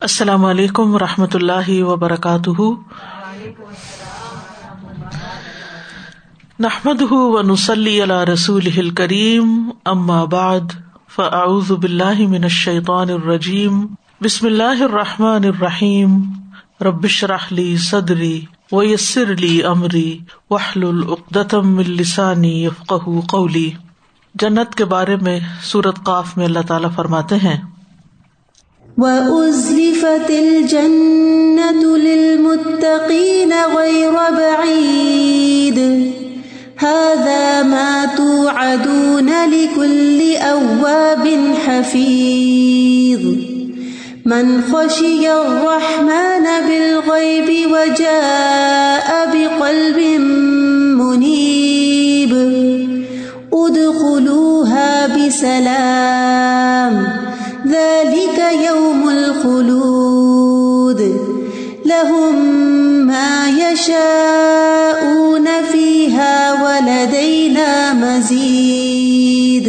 السلام علیکم و رحمۃ اللہ وبرکاتہ۔ نحمد و نسلی رسول کریم ام آباد فعز باللہ من الشیطان الرجیم۔ بسم اللہ الرحمٰن الرحیم۔ ربش رحلی صدری و یسر علی عمری وحل العقدم السانی یفق قولی۔ جنت کے بارے میں سورت قاف میں اللہ تعالیٰ فرماتے ہیں۔ وَأُزْلِفَتِ الْجَنَّةُ لِلْمُتَّقِينَ غَيْرَ بَعِيدٍ هَذَا مَا تُوعَدُونَ لِكُلِّ أَوَّابٍ حَفِيظٍ من خشي الرحمن بالغيب وجاء بقلب منيب ادخلوها بسلام ذلك يوم الخلود لهم ما يشاءون فيها ولدينا مزيد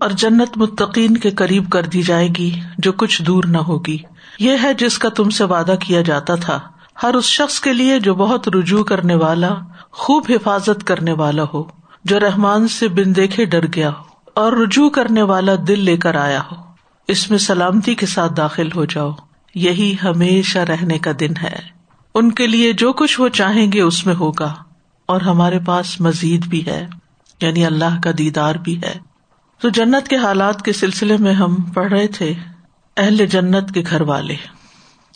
اور جنت متقین کے قریب کر دی جائے گی جو کچھ دور نہ ہوگی۔ یہ ہے جس کا تم سے وعدہ کیا جاتا تھا۔ ہر اس شخص کے لیے جو بہت رجوع کرنے والا، خوب حفاظت کرنے والا ہو، جو رحمان سے بن دیکھے ڈر گیا ہو۔ اور رجوع کرنے والا دل لے کر آیا ہو۔ اس میں سلامتی کے ساتھ داخل ہو جاؤ۔ یہی ہمیشہ رہنے کا دن ہے۔ ان کے لیے جو کچھ وہ چاہیں گے اس میں ہوگا۔ اور ہمارے پاس مزید بھی ہے۔ یعنی اللہ کا دیدار بھی ہے۔ تو جنت کے حالات کے سلسلے میں ہم پڑھ رہے تھے اہل جنت کے گھر والے۔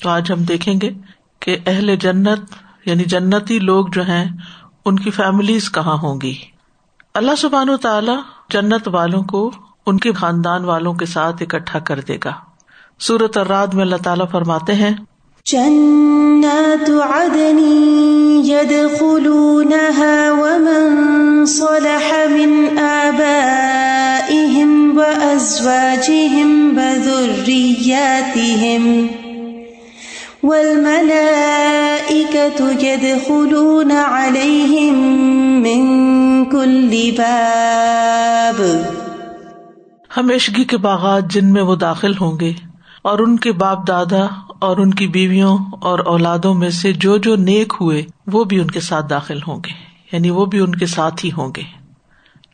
تو آج ہم دیکھیں گے کہ اہل جنت یعنی جنتی لوگ جو ہیں، ان کی فیملیز کہاں ہوں گی۔ اللہ سبحان و تعالی جنت والوں کو ان کے خاندان والوں کے ساتھ اکٹھا کر دے گا۔ سورت اور میں اللہ تعالیٰ فرماتے ہیں جنات عدن يدخلونها ومن صلح من آبائهم وأزواجهم وذرياتهم والملائكة يدخلون عليهم من كل باب۔ ہمیشگی کے باغات جن میں وہ داخل ہوں گے، اور ان کے باپ دادا اور ان کی بیویوں اور اولادوں میں سے جو جو نیک ہوئے، وہ بھی ان کے ساتھ داخل ہوں گے یعنی وہ بھی ان کے ساتھ ہی ہوں گے۔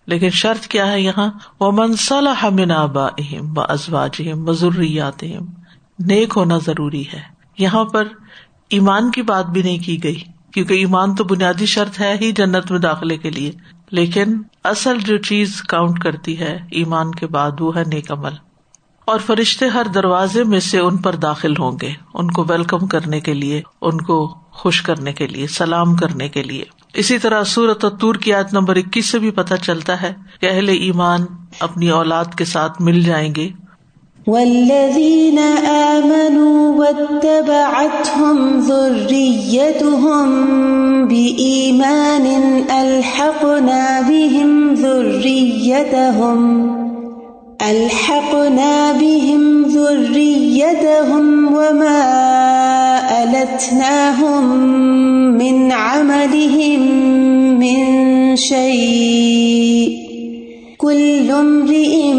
لیکن شرط کیا ہے یہاں؟ وہ منصلا من آبا اہم و ازواج ضروریات نیک ہونا ضروری ہے۔ یہاں پر ایمان کی بات بھی نہیں کی گئی، کیونکہ ایمان تو بنیادی شرط ہے ہی جنت میں داخلے کے لیے۔ لیکن اصل جو چیز کاؤنٹ کرتی ہے ایمان کے بعد وہ ہے نیک عمل۔ اور فرشتے ہر دروازے میں سے ان پر داخل ہوں گے۔ ان کو ویلکم کرنے کے لیے، ان کو خوش کرنے کے لیے، سلام کرنے کے لیے۔ اسی طرح سورت تور کی آیت نمبر اکیس سے بھی پتہ چلتا ہے کہ اہل ایمان اپنی اولاد کے ساتھ مل جائیں گے۔ والذين آمنوا واتبعتهم ذريتهم بإيمان ألحقنا بهم ذريتهم ألحقنا بهم ذريتهم وما ألتناهم من عملهم من شيء كل امرئ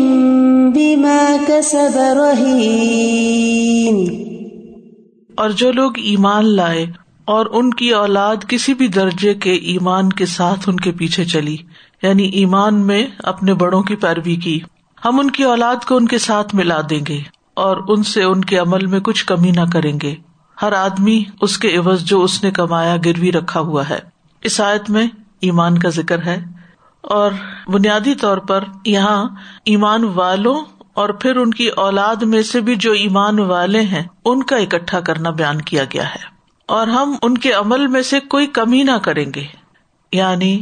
اور جو لوگ ایمان لائے اور ان کی اولاد کسی بھی درجے کے ایمان کے ساتھ ان کے پیچھے چلی یعنی ایمان میں اپنے بڑوں کی پیروی کی۔ ہم ان کی اولاد کو ان کے ساتھ ملا دیں گے اور ان سے ان کے عمل میں کچھ کمی نہ کریں گے۔ ہر آدمی اس کے عوض جو اس نے کمایا، گروی رکھا ہوا ہے۔ اس آیت میں ایمان کا ذکر ہے۔ اور بنیادی طور پر یہاں ایمان والوں اور پھر ان کی اولاد میں سے بھی جو ایمان والے ہیں، ان کا اکٹھا کرنا بیان کیا گیا ہے۔ اور ہم ان کے عمل میں سے کوئی کمی نہ کریں گے۔ یعنی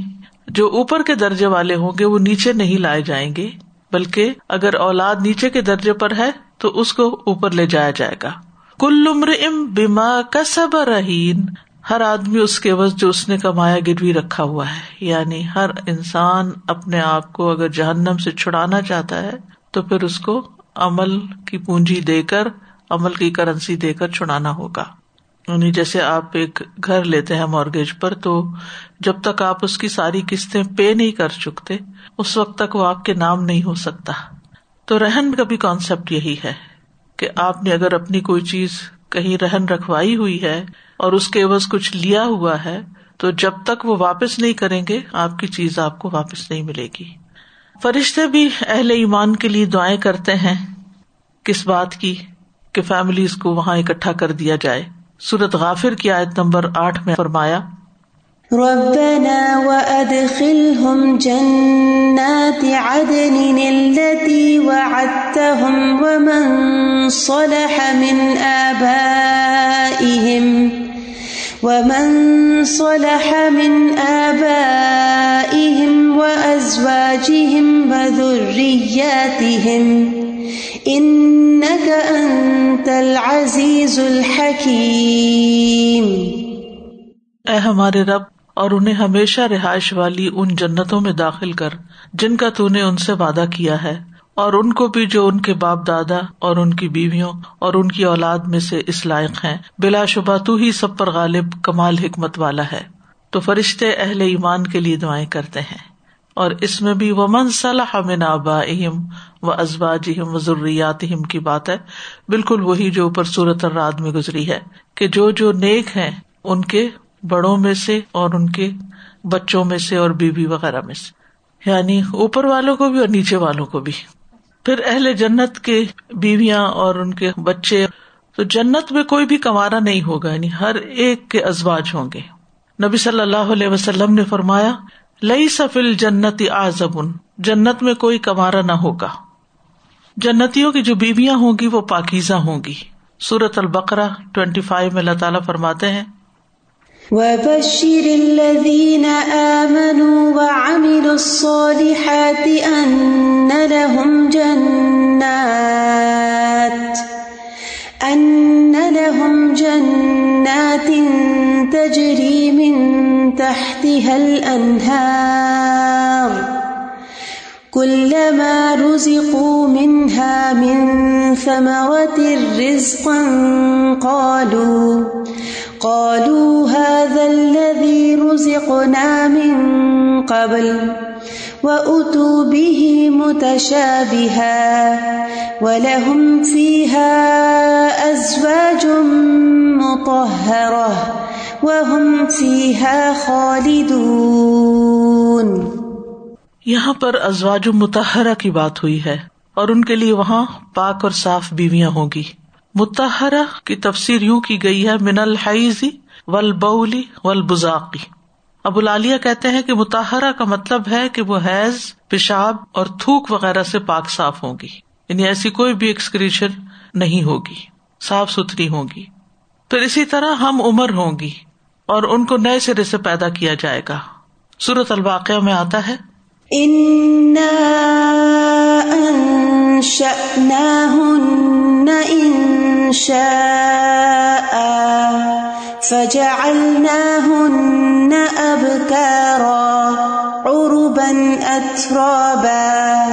جو اوپر کے درجے والے ہوں گے، وہ نیچے نہیں لائے جائیں گے، بلکہ اگر اولاد نیچے کے درجے پر ہے، تو اس کو اوپر لے جایا جائے گا۔ کل عمر ام بیما کا سب رہین۔ ہر آدمی اس کے وز جو اس نے کمایا گروی رکھا ہوا ہے۔ یعنی ہر انسان اپنے آپ کو اگر جہنم سے چھڑانا چاہتا ہے، تو پھر اس کو عمل کی پونجی دے کر، عمل کی کرنسی دے کر چھڑانا ہوگا۔ یعنی جیسے آپ ایک گھر لیتے ہیں مارگیج پر، تو جب تک آپ اس کی ساری قسطیں پے نہیں کر چکتے، اس وقت تک وہ آپ کے نام نہیں ہو سکتا۔ تو رہن کا بھی کانسیپٹ یہی ہے کہ آپ نے اگر اپنی کوئی چیز کہیں رہن رکھوائی ہوئی ہے اور اس کے عوض کچھ لیا ہوا ہے، تو جب تک وہ واپس نہیں کریں گے، آپ کی چیز آپ کو واپس نہیں ملے گی۔ فرشتے بھی اہل ایمان کے لیے دعائیں کرتے ہیں۔ کس بات کی؟ کہ فیملیز کو وہاں اکٹھا کر دیا جائے۔ سورت غافر کی آیت نمبر آٹھ میں فرمایا ربنا وأدخلهم جنات عدن التي وعدتهم ومن صلح من آبائهم ومن صلح من آبائهم وأزواجهم وذرياتهم إنك أنت العزيز الحكيم اے ہمارے رب اور انہیں ہمیشہ رہائش والی ان جنتوں میں داخل کر جن کا تو نے ان سے وعدہ کیا ہے، اور ان کو بھی جو ان کے باپ دادا اور ان کی بیویوں اور ان کی اولاد میں سے اس لائق ہیں۔ بلا شبہ تو ہی سب پر غالب کمال حکمت والا ہے۔ تو فرشتے اہل ایمان کے لیے دعائیں کرتے ہیں۔ اور اس میں بھی وہ صلاح من آبا اہم و ازبا جہم و ضروریات کی بات ہے، بالکل وہی جو اوپر صورت الراد میں گزری ہے کہ جو جو نیک ہیں، ان کے بڑوں میں سے اور ان کے بچوں میں سے اور بیوی وغیرہ میں سے۔ یعنی اوپر والوں کو بھی اور نیچے والوں کو بھی۔ پھر اہل جنت کے بیویاں اور ان کے بچے، تو جنت میں کوئی بھی کمارا نہیں ہوگا یعنی ہر ایک کے ازواج ہوں گے۔ نبی صلی اللہ علیہ وسلم نے فرمایا لئی سفل جنتی آزبن جنت میں کوئی کمارا نہ ہوگا۔ جنتیوں کی جو بیویاں ہوں گی، وہ پاکیزہ ہوں گی۔ سورت البقرا ٹوینٹی فائیو میں اللہ تعالیٰ فرماتے ہیں وبشر الذين آمنوا وعملوا الصالحات أن لهم جنات، أن لهم جنات تجري من تحتها الأنهار. كلما رزقوا منها من ثمرة رزقا قالوا قالوا هذا الذي رزقنا من قبل وأتوا به متشابها ولهم فيها أزواج مطهرة وهم فيها خالدون یہاں پر ازواج متحرہ کی بات ہوئی ہے اور ان کے لیے وہاں پاک اور صاف بیویاں ہوں گی۔ متحرہ کی تفسیر یوں کی گئی ہے، من الحیزی ول بولی ابو العالیہ کہتے ہیں کہ متحرہ کا مطلب ہے کہ وہ حیض، پیشاب اور تھوک وغیرہ سے پاک صاف ہوں گی۔ یعنی ایسی کوئی بھی ایکسکریشن نہیں ہوگی، صاف ستھری ہوں گی۔ پھر اسی طرح ہم عمر ہوں گی اور ان کو نئے سرے سے پیدا کیا جائے گا۔ سورت الواقع میں آتا ہے۔ فجعلناهن أبكارا عربا أترابا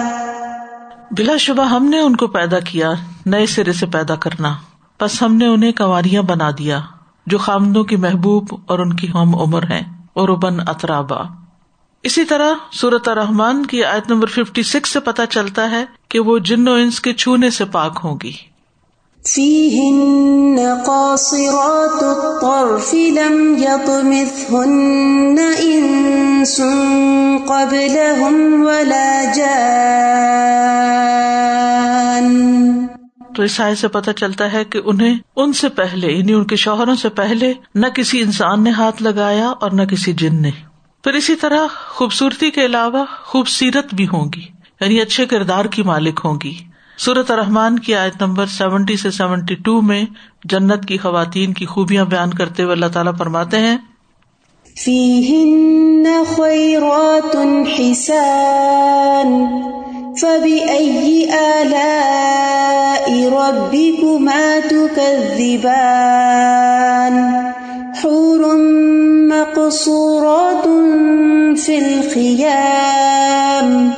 بلا شبہ ہم نے ان کو پیدا کیا، نئے سرے سے پیدا کرنا۔ بس ہم نے انہیں کنواریاں بنا دیا، جو خامدوں کی محبوب اور ان کی ہم عمر ہے اور ابن اترابا اسی طرح صورت رحمان کی آیت نمبر ففٹی سکس سے پتہ چلتا ہے کہ وہ جن و انس کے چھونے سے پاک ہوں گی۔ فيهن قاصرات الطرف لم يطمثهن إنس قبلهم ولا جان۔ تو اس آئے سے پتہ چلتا ہے کہ انہیں ان سے پہلے یعنی ان کے شوہروں سے پہلے نہ کسی انسان نے ہاتھ لگایا اور نہ کسی جن نے۔ پھر اسی طرح خوبصورتی کے علاوہ خوبصیرت بھی ہوں گی یعنی اچھے کردار کی مالک ہوں گی۔ سورت رحمان کی آیت نمبر سیونٹی سے سیونٹی ٹو میں جنت کی خواتین کی خوبیاں بیان کرتے ہوئے اللہ تعالیٰ فرماتے ہیں حور مقصورات في الخيام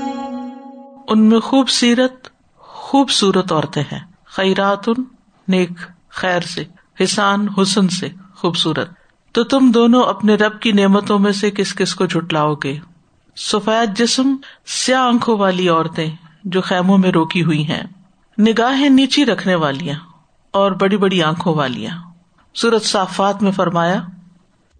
ان میں خوب سیرت خوبصورت عورتیں ہیں۔ خیرات نیک، خیر سے۔ حسان، حسن سے خوبصورت۔ تو تم دونوں اپنے رب کی نعمتوں میں سے کس کس کو جھٹلاؤ گے؟ سفید جسم، سیاہ آنکھوں والی عورتیں جو خیموں میں روکی ہوئی ہیں۔ نگاہیں نیچی رکھنے والیاں اور بڑی بڑی آنکھوں والیاں۔ سورت صافات میں فرمایا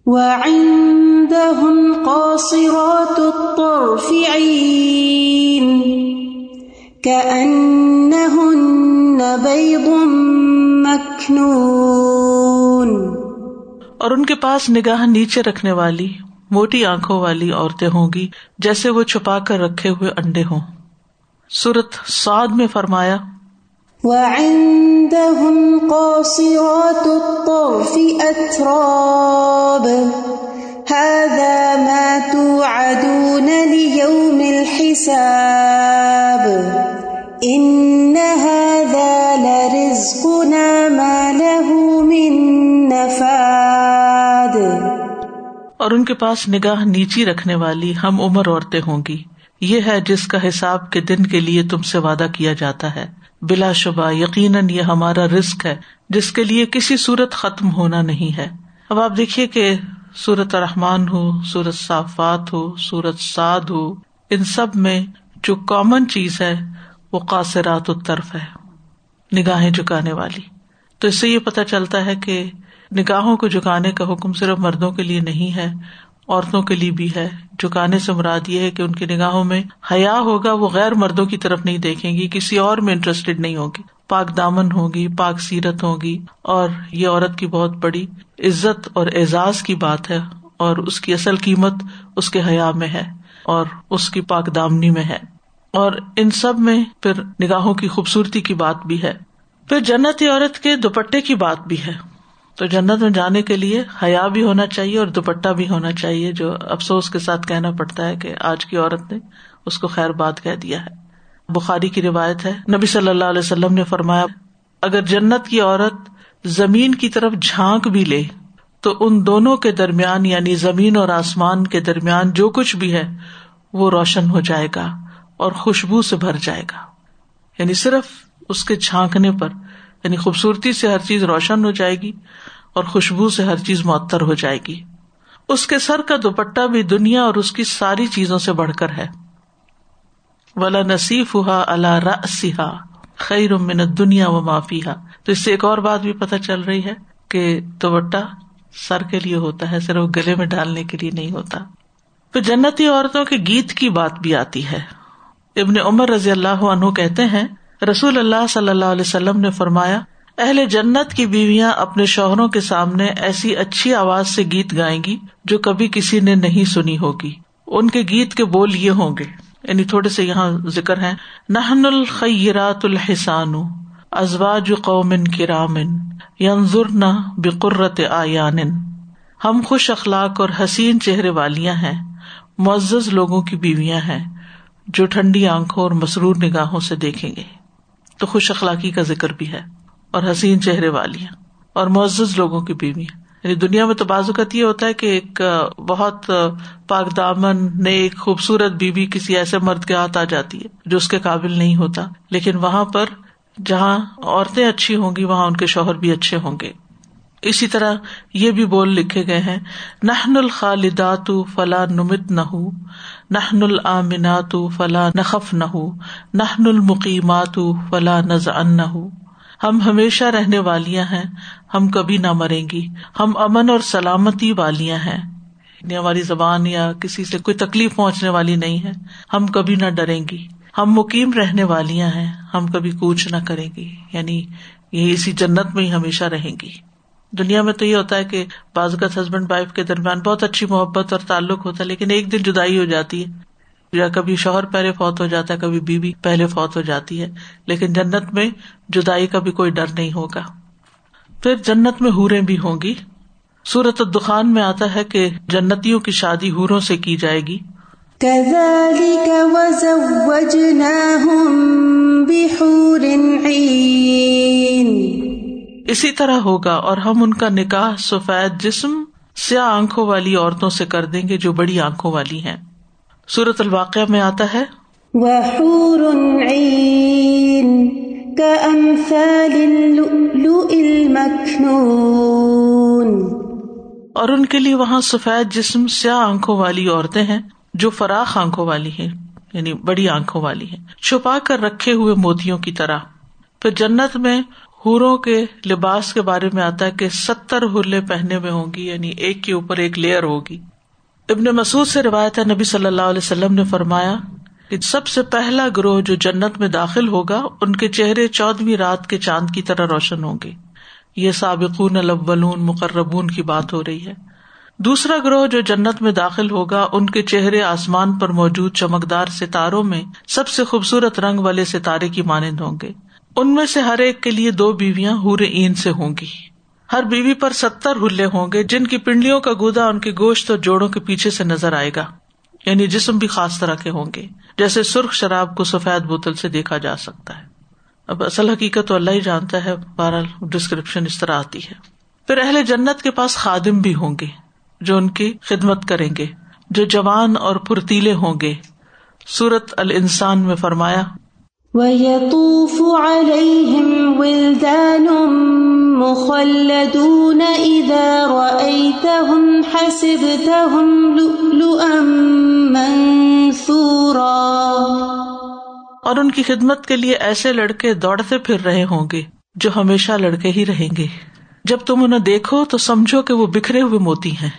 وعندهم قاصرات الطرف عين كأنهن بيض مكنون۔ اور ان کے پاس نگاہ نیچے رکھنے والی موٹی آنکھوں والی عورتیں ہوں گی جیسے وہ چھپا کر رکھے ہوئے انڈے ہوں۔ سورت سعد میں فرمایا وعندهم قاصرات الطرف أتراب. هذا ما توعدون ليوم الحساب. إن هذا لرزقنا ما له من نفاد. اور ان کے پاس نگاہ نیچی رکھنے والی ہم عمر عورتیں ہوں گی۔ یہ ہے جس کا حساب کے دن کے لیے تم سے وعدہ کیا جاتا ہے۔ بلا شبہ، یقیناً یہ ہمارا رسک ہے، جس کے لیے کسی صورت ختم ہونا نہیں ہے۔ اب آپ دیکھیے کہ سورت رحمان ہو سورت صافات ہو سورت سعد ہو، ان سب میں جو کامن چیز ہے، وہ قاصرات الطرف ہے، نگاہیں جھکانے والی۔ تو اس سے یہ پتہ چلتا ہے کہ نگاہوں کو جھکانے کا حکم صرف مردوں کے لیے نہیں ہے عورتوں کے لیے بھی ہے۔ جھکانے سے مراد یہ ہے کہ ان کی نگاہوں میں حیا ہوگا، وہ غیر مردوں کی طرف نہیں دیکھیں گی، کسی اور میں انٹرسٹیڈ نہیں ہوگی پاک دامن ہوگی پاک سیرت ہوگی اور یہ عورت کی بہت بڑی عزت اور اعزاز کی بات ہے اور اس کی اصل قیمت اس کے حیا میں ہے اور اس کی پاک دامنی میں ہے۔ اور ان سب میں پھر نگاہوں کی خوبصورتی کی بات بھی ہے۔ پھر جنت عورت کے دوپٹے کی بات بھی ہے۔ تو جنت میں جانے کے لیے حیا بھی ہونا چاہیے اور دوپٹہ بھی ہونا چاہیے، جو افسوس کے ساتھ کہنا پڑتا ہے کہ آج کی عورت نے اس کو خیر بات کہہ دیا ہے۔ بخاری کی روایت ہے، نبی صلی اللہ علیہ وسلم نے فرمایا، اگر جنت کی عورت زمین کی طرف جھانک بھی لے، تو ان دونوں کے درمیان یعنی زمین اور آسمان کے درمیان جو کچھ بھی ہے، وہ روشن ہو جائے گا اور خوشبو سے بھر جائے گا۔ یعنی صرف اس کے جھانکنے پر یعنی خوبصورتی سے ہر چیز روشن ہو جائے گی۔ اور خوشبو سے ہر چیز معطر ہو جائے گی۔ اس کے سر کا دوپٹہ بھی دنیا اور اس کی ساری چیزوں سے بڑھ کر ہے۔ ولا نصیف ہوا اللہ سہا خیر من دنیا و معافی ہا تو اس سے ایک اور بات بھی پتہ چل رہی ہے کہ دوپٹہ سر کے لیے ہوتا ہے، صرف گلے میں ڈالنے کے لیے نہیں ہوتا۔ پھر جنتی عورتوں کے گیت کی بات بھی آتی ہے۔ ابن عمر رضی اللہ عنہ کہتے ہیں، رسول اللہ صلی اللہ علیہ وسلم نے فرمایا اہل جنت کی بیویاں اپنے شوہروں کے سامنے ایسی اچھی آواز سے گیت گائیں گی جو کبھی کسی نے نہیں سنی ہوگی۔ ان کے گیت کے بول یہ ہوں گے۔ یعنی تھوڑے سے یہاں ذکر ہے نہن الخیرات الحسان، ازواج قومن کرامن ینظر نہ بقرت آیان ہم خوش اخلاق اور حسین چہرے والیاں ہیں۔ معزز لوگوں کی بیویاں ہیں جو ٹھنڈی آنکھوں اور مسرور نگاہوں سے دیکھیں گے۔ تو خوش اخلاقی کا ذکر بھی ہے۔ اور حسین چہرے والیاں اور معزز لوگوں کی بیویاں یعنی دنیا میں تو بازوقت یہ ہوتا ہے کہ ایک بہت پاک دامن، نیک، خوبصورت بیوی کسی ایسے مرد کے ہاتھ آ جاتی ہے جو اس کے قابل نہیں ہوتا۔ لیکن وہاں پر جہاں عورتیں اچھی ہوں گی، وہاں ان کے شوہر بھی اچھے ہوں گے۔ اسی طرح یہ بھی بول لکھے گئے ہیں نہن الخالدات فلاں نمت نہ نہن العامنات فلاں نخف نہ نہن المقیمات فلاں نز ان نہ ہم ہمیشہ رہنے والیاں ہیں، ہم کبھی نہ مریں گی۔ ہم امن اور سلامتی والیاں ہیں۔ یعنی ہماری زبان یا کسی سے کوئی تکلیف پہنچنے والی نہیں ہے۔ ہم کبھی نہ ڈریں گی۔ ہم مقیم رہنے والیاں ہیں۔ ہم کبھی کوچ نہ کریں گی۔ یعنی یہ اسی جنت میں ہی ہمیشہ رہیں گی۔ دنیا میں تو یہ ہوتا ہے کہ بازوقت ہسبینڈ وائف کے درمیان بہت اچھی محبت اور تعلق ہوتا ہے، لیکن ایک دن جدائی ہو جاتی ہے۔ یا کبھی شوہر پہلے فوت ہو جاتا ہے کبھی بیوی پہلے فوت ہو جاتی ہے لیکن جنت میں جدائی کا بھی کوئی ڈر نہیں ہوگا۔ پھر جنت میں ہورے بھی ہوں گی۔ سورت الدخان میں آتا ہے کہ جنتیوں کی شادی ہوروں سے کی جائے گی۔ اسی طرح ہوگا اور ہم ان کا نکاح سفید جسم سیاہ آنکھوں والی عورتوں سے کر دیں گے جو بڑی آنکھوں والی ہیں۔ سورت الواقع میں آتا ہے۔ اور ان کے لیے وہاں سفید جسم سیاہ آنکھوں والی عورتیں ہیں جو فراخ آنکھوں والی ہیں یعنی بڑی آنکھوں والی ہیں۔ چھپا کر رکھے ہوئے موتیوں کی طرح۔ پھر جنت میں ہوروں کے لباس کے بارے میں آتا ہے کہ ستر ہرلے پہنے میں ہوں گی یعنی ایک کے اوپر ایک لیئر ہوگی۔ ابن مسعود سے روایت ہے، نبی صلی اللہ علیہ وسلم نے فرمایا کہ سب سے پہلا گروہ جو جنت میں داخل ہوگا، ان کے چہرے چودہویں رات کے چاند کی طرح روشن ہوں گے۔ یہ سابقون الاولون، مقربون کی بات ہو رہی ہے۔ دوسرا گروہ جو جنت میں داخل ہوگا، ان کے چہرے آسمان پر موجود چمکدار ستاروں میں سب سے خوبصورت رنگ والے ستارے کی مانند ہوں گے۔ ان میں سے ہر ایک کے لیے دو بیویاں ہور این سے ہوں گی۔ ہر بیوی پر ستر ہلے ہوں گے جن کی پنڈلیوں کا گودا ان کے گوشت اور جوڑوں کے پیچھے سے نظر آئے گا۔ یعنی جسم بھی خاص طرح کے ہوں گے، جیسے سرخ شراب کو سفید بوتل سے دیکھا جا سکتا ہے۔ اب اصل حقیقت تو اللہ ہی جانتا ہے، بہرحال ڈسکرپشن اس طرح آتی ہے۔ پھر اہل جنت کے پاس خادم بھی ہوں گے، جو ان کی خدمت کریں گے، جو جوان اور پھرتیلے ہوں گے۔ سورت ال انسان میں فرمایا وَيَطُوفُ عَلَيْهِمْ وِلْدَانٌ مُخَلَّدُونَ إِذَا رَأَيْتَهُمْ حَسِبْتَهُمْ لُؤْلُؤًا مَنثُورًا اور ان کی خدمت کے لیے ایسے لڑکے دوڑتے پھر رہے ہوں گے جو ہمیشہ لڑکے ہی رہیں گے۔ جب تم انہیں دیکھو تو سمجھو کہ وہ بکھرے ہوئے موتی ہیں۔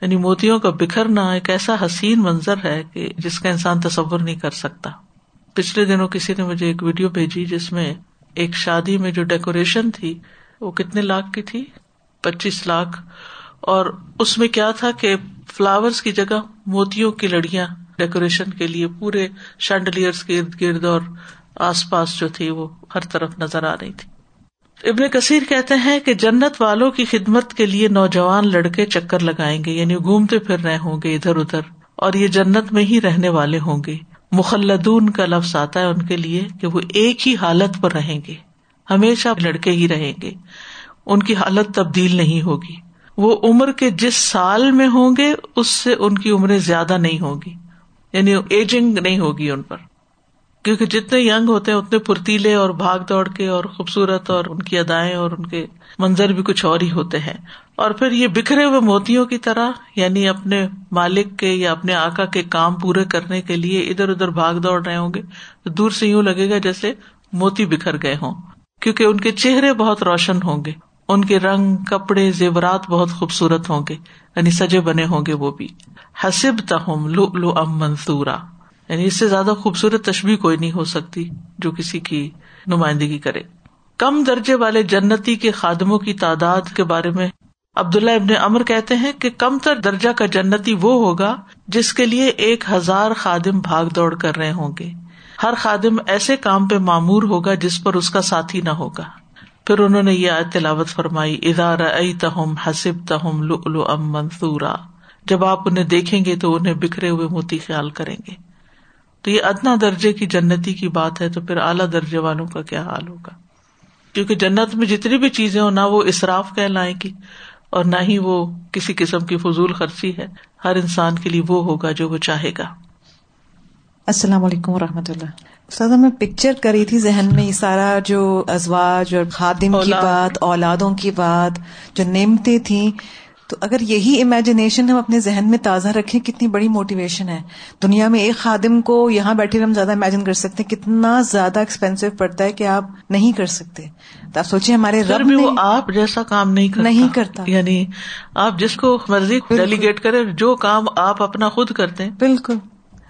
یعنی موتیوں کا بکھرنا ایک ایسا حسین منظر ہے کہ جس کا انسان تصور نہیں کر سکتا۔ پچھلے دنوں کسی نے مجھے ایک ویڈیو بھیجی جس میں ایک شادی میں جو ڈیکوریشن تھی وہ کتنے لاکھ کی تھی؟ پچیس لاکھ۔ اور اس میں کیا تھا کہ فلاورس کی جگہ موتیوں کی لڑیاں ڈیکوریشن کے لیے پورے شینڈلیئر کے ارد گرد اور آس پاس جو تھی وہ ہر طرف نظر آ رہی تھی۔ ابن کثیر کہتے ہیں کہ جنت والوں کی خدمت کے لیے نوجوان لڑکے چکر لگائیں گے یعنی گھومتے پھر رہے ہوں گے ادھر ادھر، اور یہ جنت میں ہی رہنے والے ہوں گے۔ مخلدون کا لفظ آتا ہے ان کے لیے کہ وہ ایک ہی حالت پر رہیں گے، ہمیشہ لڑکے ہی رہیں گے، ان کی حالت تبدیل نہیں ہوگی۔ وہ عمر کے جس سال میں ہوں گے، اس سے ان کی عمریں زیادہ نہیں ہوگی یعنی ایجنگ نہیں ہوگی ان پر۔ کیونکہ جتنے یگ ہوتے ہیں اتنے پھرتیلے اور بھاگ دوڑ کے اور خوبصورت اور ان کی ادائیں اور ان کے منظر بھی کچھ اور ہی ہوتے ہیں۔ اور پھر یہ بکھرے ہوئے موتیوں کی طرح یعنی اپنے مالک کے یا اپنے آکا کے کام پورے کرنے کے لیے ادھر ادھر بھاگ دوڑ رہے ہوں گے، تو دور سے یوں لگے گا جیسے موتی بکھر گئے ہوں۔ کیونکہ ان کے چہرے بہت روشن ہوں گے، ان کے رنگ، کپڑے، زیورات بہت خوبصورت ہوں گے یعنی سجے بنے ہوں گے وہ بھی۔ حسب تہم لو لو ام منصورا یعنی اس سے زیادہ خوبصورت تشبیح کوئی نہیں ہو سکتی جو کسی کی نمائندگی کرے۔ کم درجے والے جنتی کے خادموں کی تعداد کے بارے میں عبداللہ ابن امر کہتے ہیں کہ کم تر درجہ کا جنتی وہ ہوگا جس کے لیے ایک ہزار خادم بھاگ دوڑ کر رہے ہوں گے۔ ہر خادم ایسے کام پہ معمور ہوگا جس پر اس کا ساتھی نہ ہوگا۔ پھر انہوں نے یہ تلاوت فرمائی ادارہ تہم حسب تہم لو ام منصورا جب آپ انہیں دیکھیں گے تو انہیں بکھرے ہوئے موتی خیال کریں گے۔ تو یہ ادنا درجے کی جنتی کی بات ہے تو پھر اعلیٰ درجے والوں کا کیا حال ہوگا؟ کیونکہ جنت میں جتنی بھی چیزیں ہو نہ وہ اصراف کہلائیں گی اور نہ ہی وہ کسی قسم کی فضول خرچی ہے۔ ہر انسان کے لیے وہ ہوگا جو وہ چاہے گا۔ السلام علیکم و رحمۃ اللہ۔ سادہ میں پکچر کری تھی ذہن میں یہ سارا جو ازواج اور خادم کی بات اولادوں کی بات جو نعمتیں تھیں تو اگر یہی امیجنیشن ہم اپنے ذہن میں تازہ رکھیں کتنی بڑی موٹیویشن ہے۔ دنیا میں ایک خادم کو یہاں بیٹھے ہم زیادہ امیجن کر سکتے ہیں۔ کتنا زیادہ ایکسپینسو پڑتا ہے کہ آپ نہیں کر سکتے۔ تو آپ سوچیں ہمارے رب بھی وہ آپ جیسا کام نہیں کرتا۔ نہیں کرتا۔ یعنی آپ جس کو مرضی ڈیلیگیٹ کرے جو کام آپ اپنا خود کرتے ہیں۔ بالکل۔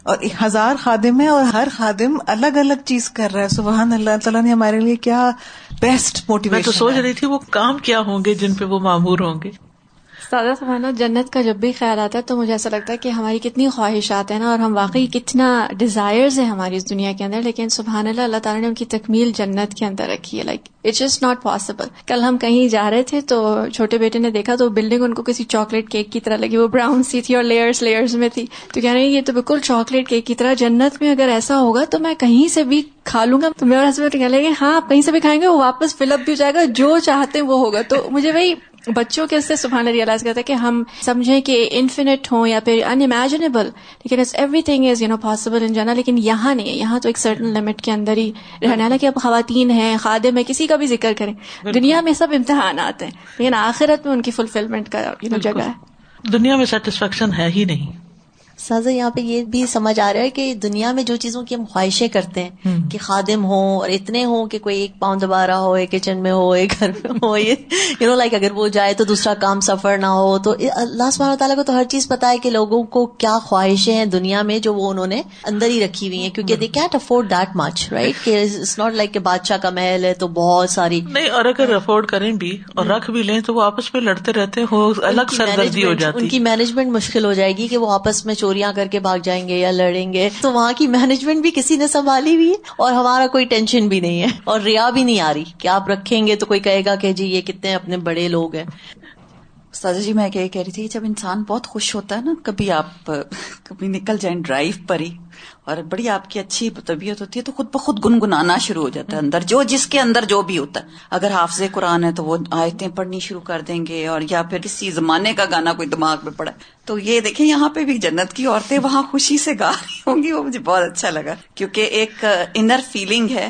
اور ہزار خادم ہے اور ہر خادم الگ الگ چیز کر رہا ہے۔ سبحان اللہ تعالیٰ نے ہمارے لیے کیا بیسٹ موٹیویشن میں تو سوچ رہی تھی وہ کام کیا ہوں گے جن پہ وہ معمور ہوں گے۔ سادہ سمانا جنت کا جب بھی خیال آتا ہے تو مجھے ایسا لگتا ہے کہ ہماری کتنی خواہشات ہیں نا اور ہم واقعی کتنا ڈیزائرز ہیں ہماری اس دنیا کے اندر، لیکن سبحان اللہ اللہ تعالیٰ نے ان کی تکمیل جنت کے اندر رکھی ہے۔ Like it's is not possible کل ہم کہیں جا رہے تھے تو چھوٹے بیٹے نے دیکھا تو بلڈنگ ان کو کسی چاکلیٹ کیک کی طرح لگی، وہ براؤن سی تھی اور لیئرس لیئرس میں تھی۔ تو کہہ رہے ہیں، یہ تو بالکل چاکلیٹ کیک کی طرح جنت میں اگر ایسا ہوگا تو میں کہیں سے بھی کھا لوں گا۔ تو میرے ہسبینڈ کہہ لیں گے ہاں آپ کہیں سے بھی کھائیں گے، وہ واپس فل اپ بھی ہو جائے گا، جو چاہتے ہیں وہ ہوگا۔ تو مجھے وہی بچوں کے اس سے سبحانہ ریئلائز کرتا ہے کہ ہم سمجھیں کہ انفینٹ ہوں یا پھر ان امیجنیبل لیکن everything is you know possible ان جانا لیکن یہاں نہیں ہے یہاں تو ایک سرٹن لمٹ کے اندر ہی رہنا ہے۔ کہ اب خواتین ہیں خادم ہے کسی کا بھی ذکر کریں۔ دنیا میں سب امتحانات ہیں لیکن آخرت میں ان کی فلفلمنٹ کا جگہ ہے۔ دنیا میں سیٹسفیکشن ہے ہی نہیں۔ سازا یہاں پہ یہ بھی سمجھ آ رہا ہے کہ دنیا میں جو چیزوں کی ہم خواہشیں کرتے ہیں کہ خادم ہو اور اتنے ہوں کہ کوئی ایک پاؤں دبا رہا ہو ایک کچن میں ہو ایک گھر میں ہو یو نو لائک اگر وہ جائے تو دوسرا کام سفر نہ ہو تو اللہ سبحانہ تعالیٰ کو تو ہر چیز پتا ہے کہ لوگوں کو کیا خواہشیں ہیں دنیا میں جو وہ انہوں نے اندر ہی رکھی ہوئی ہیں کیونکہ they can't afford that much right کہ اٹس ناٹ لائک کہ بادشاہ کا محل ہے تو بہت ساری۔ نہیں اور اگر افورڈ کریں بھی اور رکھ بھی لیں تو وہ آپس میں لڑتے رہتے ہو الگ سردردی ہو جاتی۔ ان کی مینجمنٹ مشکل ہو جائے گی کہ وہ آپس میں چوریاں کر کے بھاگ جائیں گے یا لڑیں گے، تو وہاں کی مینجمنٹ بھی کسی نے سنبھالی ہوئی ہے؟ اور ہمارا کوئی ٹینشن بھی نہیں ہے، اور ریا بھی نہیں آ رہی کہ آپ رکھیں گے تو کوئی کہے گا کہ جی یہ کتنے اپنے بڑے لوگ ہیں۔ سازا جی میں کہہ رہی تھی جب انسان بہت خوش ہوتا ہے نا، کبھی آپ، کبھی نکل جائیں ڈرائیو پر ہی اور بڑی آپ کی اچھی طبیعت ہوتی ہے تو خود بخود گنگنانا شروع ہو جاتا ہے اندر، جو جس کے اندر جو بھی ہوتا ہے۔ اگر حافظ قرآن ہے تو وہ آیتیں پڑھنی شروع کر دیں گے اور یا پھر کسی زمانے کا گانا کوئی دماغ میں پڑا تو یہ دیکھیں، یہاں پہ بھی جنت کی عورتیں وہاں خوشی سے گا رہی ہوں گی، وہ مجھے بہت اچھا لگا۔ کیونکہ ایک انر فیلنگ ہے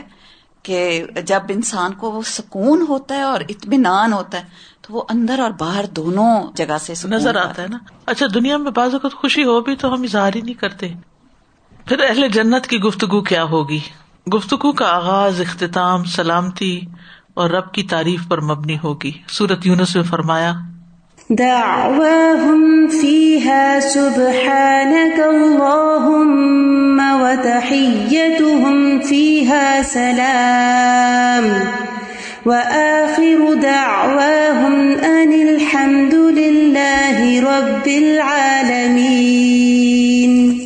کہ جب انسان کو وہ سکون ہوتا ہے اور اطمینان ہوتا ہے وہ اندر اور باہر دونوں جگہ سے نظر آتا ہے نا؟ اچھا دنیا میں بعض اوقات خوشی ہو بھی تو ہم اظہار ہی نہیں کرتے۔ پھر اہل جنت کی گفتگو کیا ہوگی؟ گفتگو کا آغاز اختتام سلامتی اور رب کی تعریف پر مبنی ہوگی۔ سورت یونس میں فرمایا سلام۔ وآخر دعواهم أن الحمد لله رب العالمين.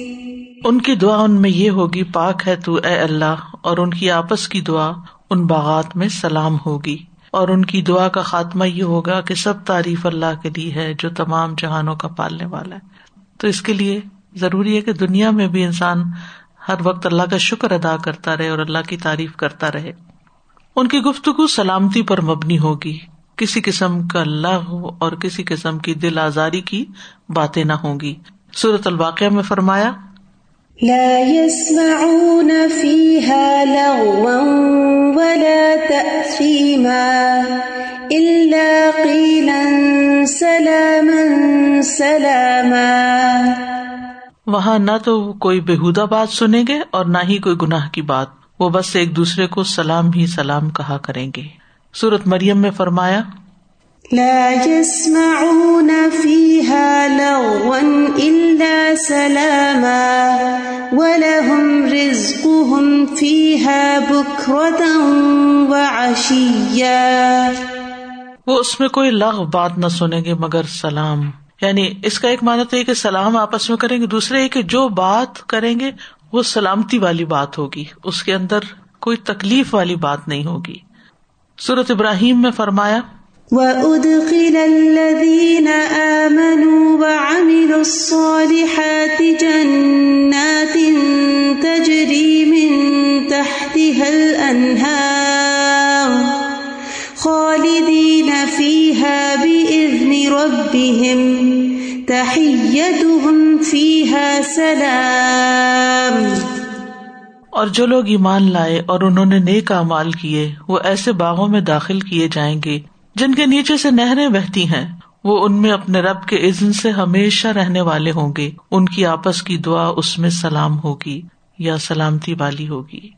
ان کی دعا ان میں یہ ہوگی، پاک ہے تو اے اللہ، اور ان کی آپس کی دعا ان باغات میں سلام ہوگی۔ اور ان کی دعا کا خاتمہ یہ ہوگا کہ سب تعریف اللہ کے لیے ہے، جو تمام جہانوں کا پالنے والا ہے۔ تو اس کے لیے ضروری ہے کہ دنیا میں بھی انسان ہر وقت اللہ کا شکر ادا کرتا رہے اور اللہ کی تعریف کرتا رہے۔ ان کی گفتگو سلامتی پر مبنی ہوگی۔ کسی قسم کا لغ اور کسی قسم کی دل آزاری کی باتیں نہ ہوں گی۔ صورت الواقع میں فرمایا وہاں نہ تو کوئی بےحدہ بات سنیں گے اور نہ ہی کوئی گناہ کی بات۔ وہ بس ایک دوسرے کو سلام ہی سلام کہا کریں گے۔ سورت مریم میں فرمایا وہ اس میں کوئی لغ بات نہ سنیں گے مگر سلام۔ یعنی اس کا ایک مانا تو یہ کہ سلام آپس میں کریں گے دوسرے کہ جو بات کریں گے وہ سلامتی والی بات ہوگی، اس کے اندر کوئی تکلیف والی بات نہیں ہوگی۔ سورت ابراہیم میں فرمایا، وَأُدْخِلَ الَّذِينَ آمَنُوا وَعَمِلُوا الصَّالِحَاتِ جَنَّاتٍ تَجْرِي مِن تَحْتِهَا الْأَنْهَارِ خَالِدِينَ فِيهَا بِإِذْنِ رَبِّهِمْ سلام۔ اور جو لوگ ایمان لائے اور انہوں نے نیک امال کیے، وہ ایسے باغوں میں داخل کیے جائیں گے جن کے نیچے سے نہریں بہتی ہیں۔ وہ ان میں اپنے رب کے عزن سے ہمیشہ رہنے والے ہوں گے۔ ان کی آپس کی دعا اس میں سلام ہوگی یا سلامتی والی ہوگی۔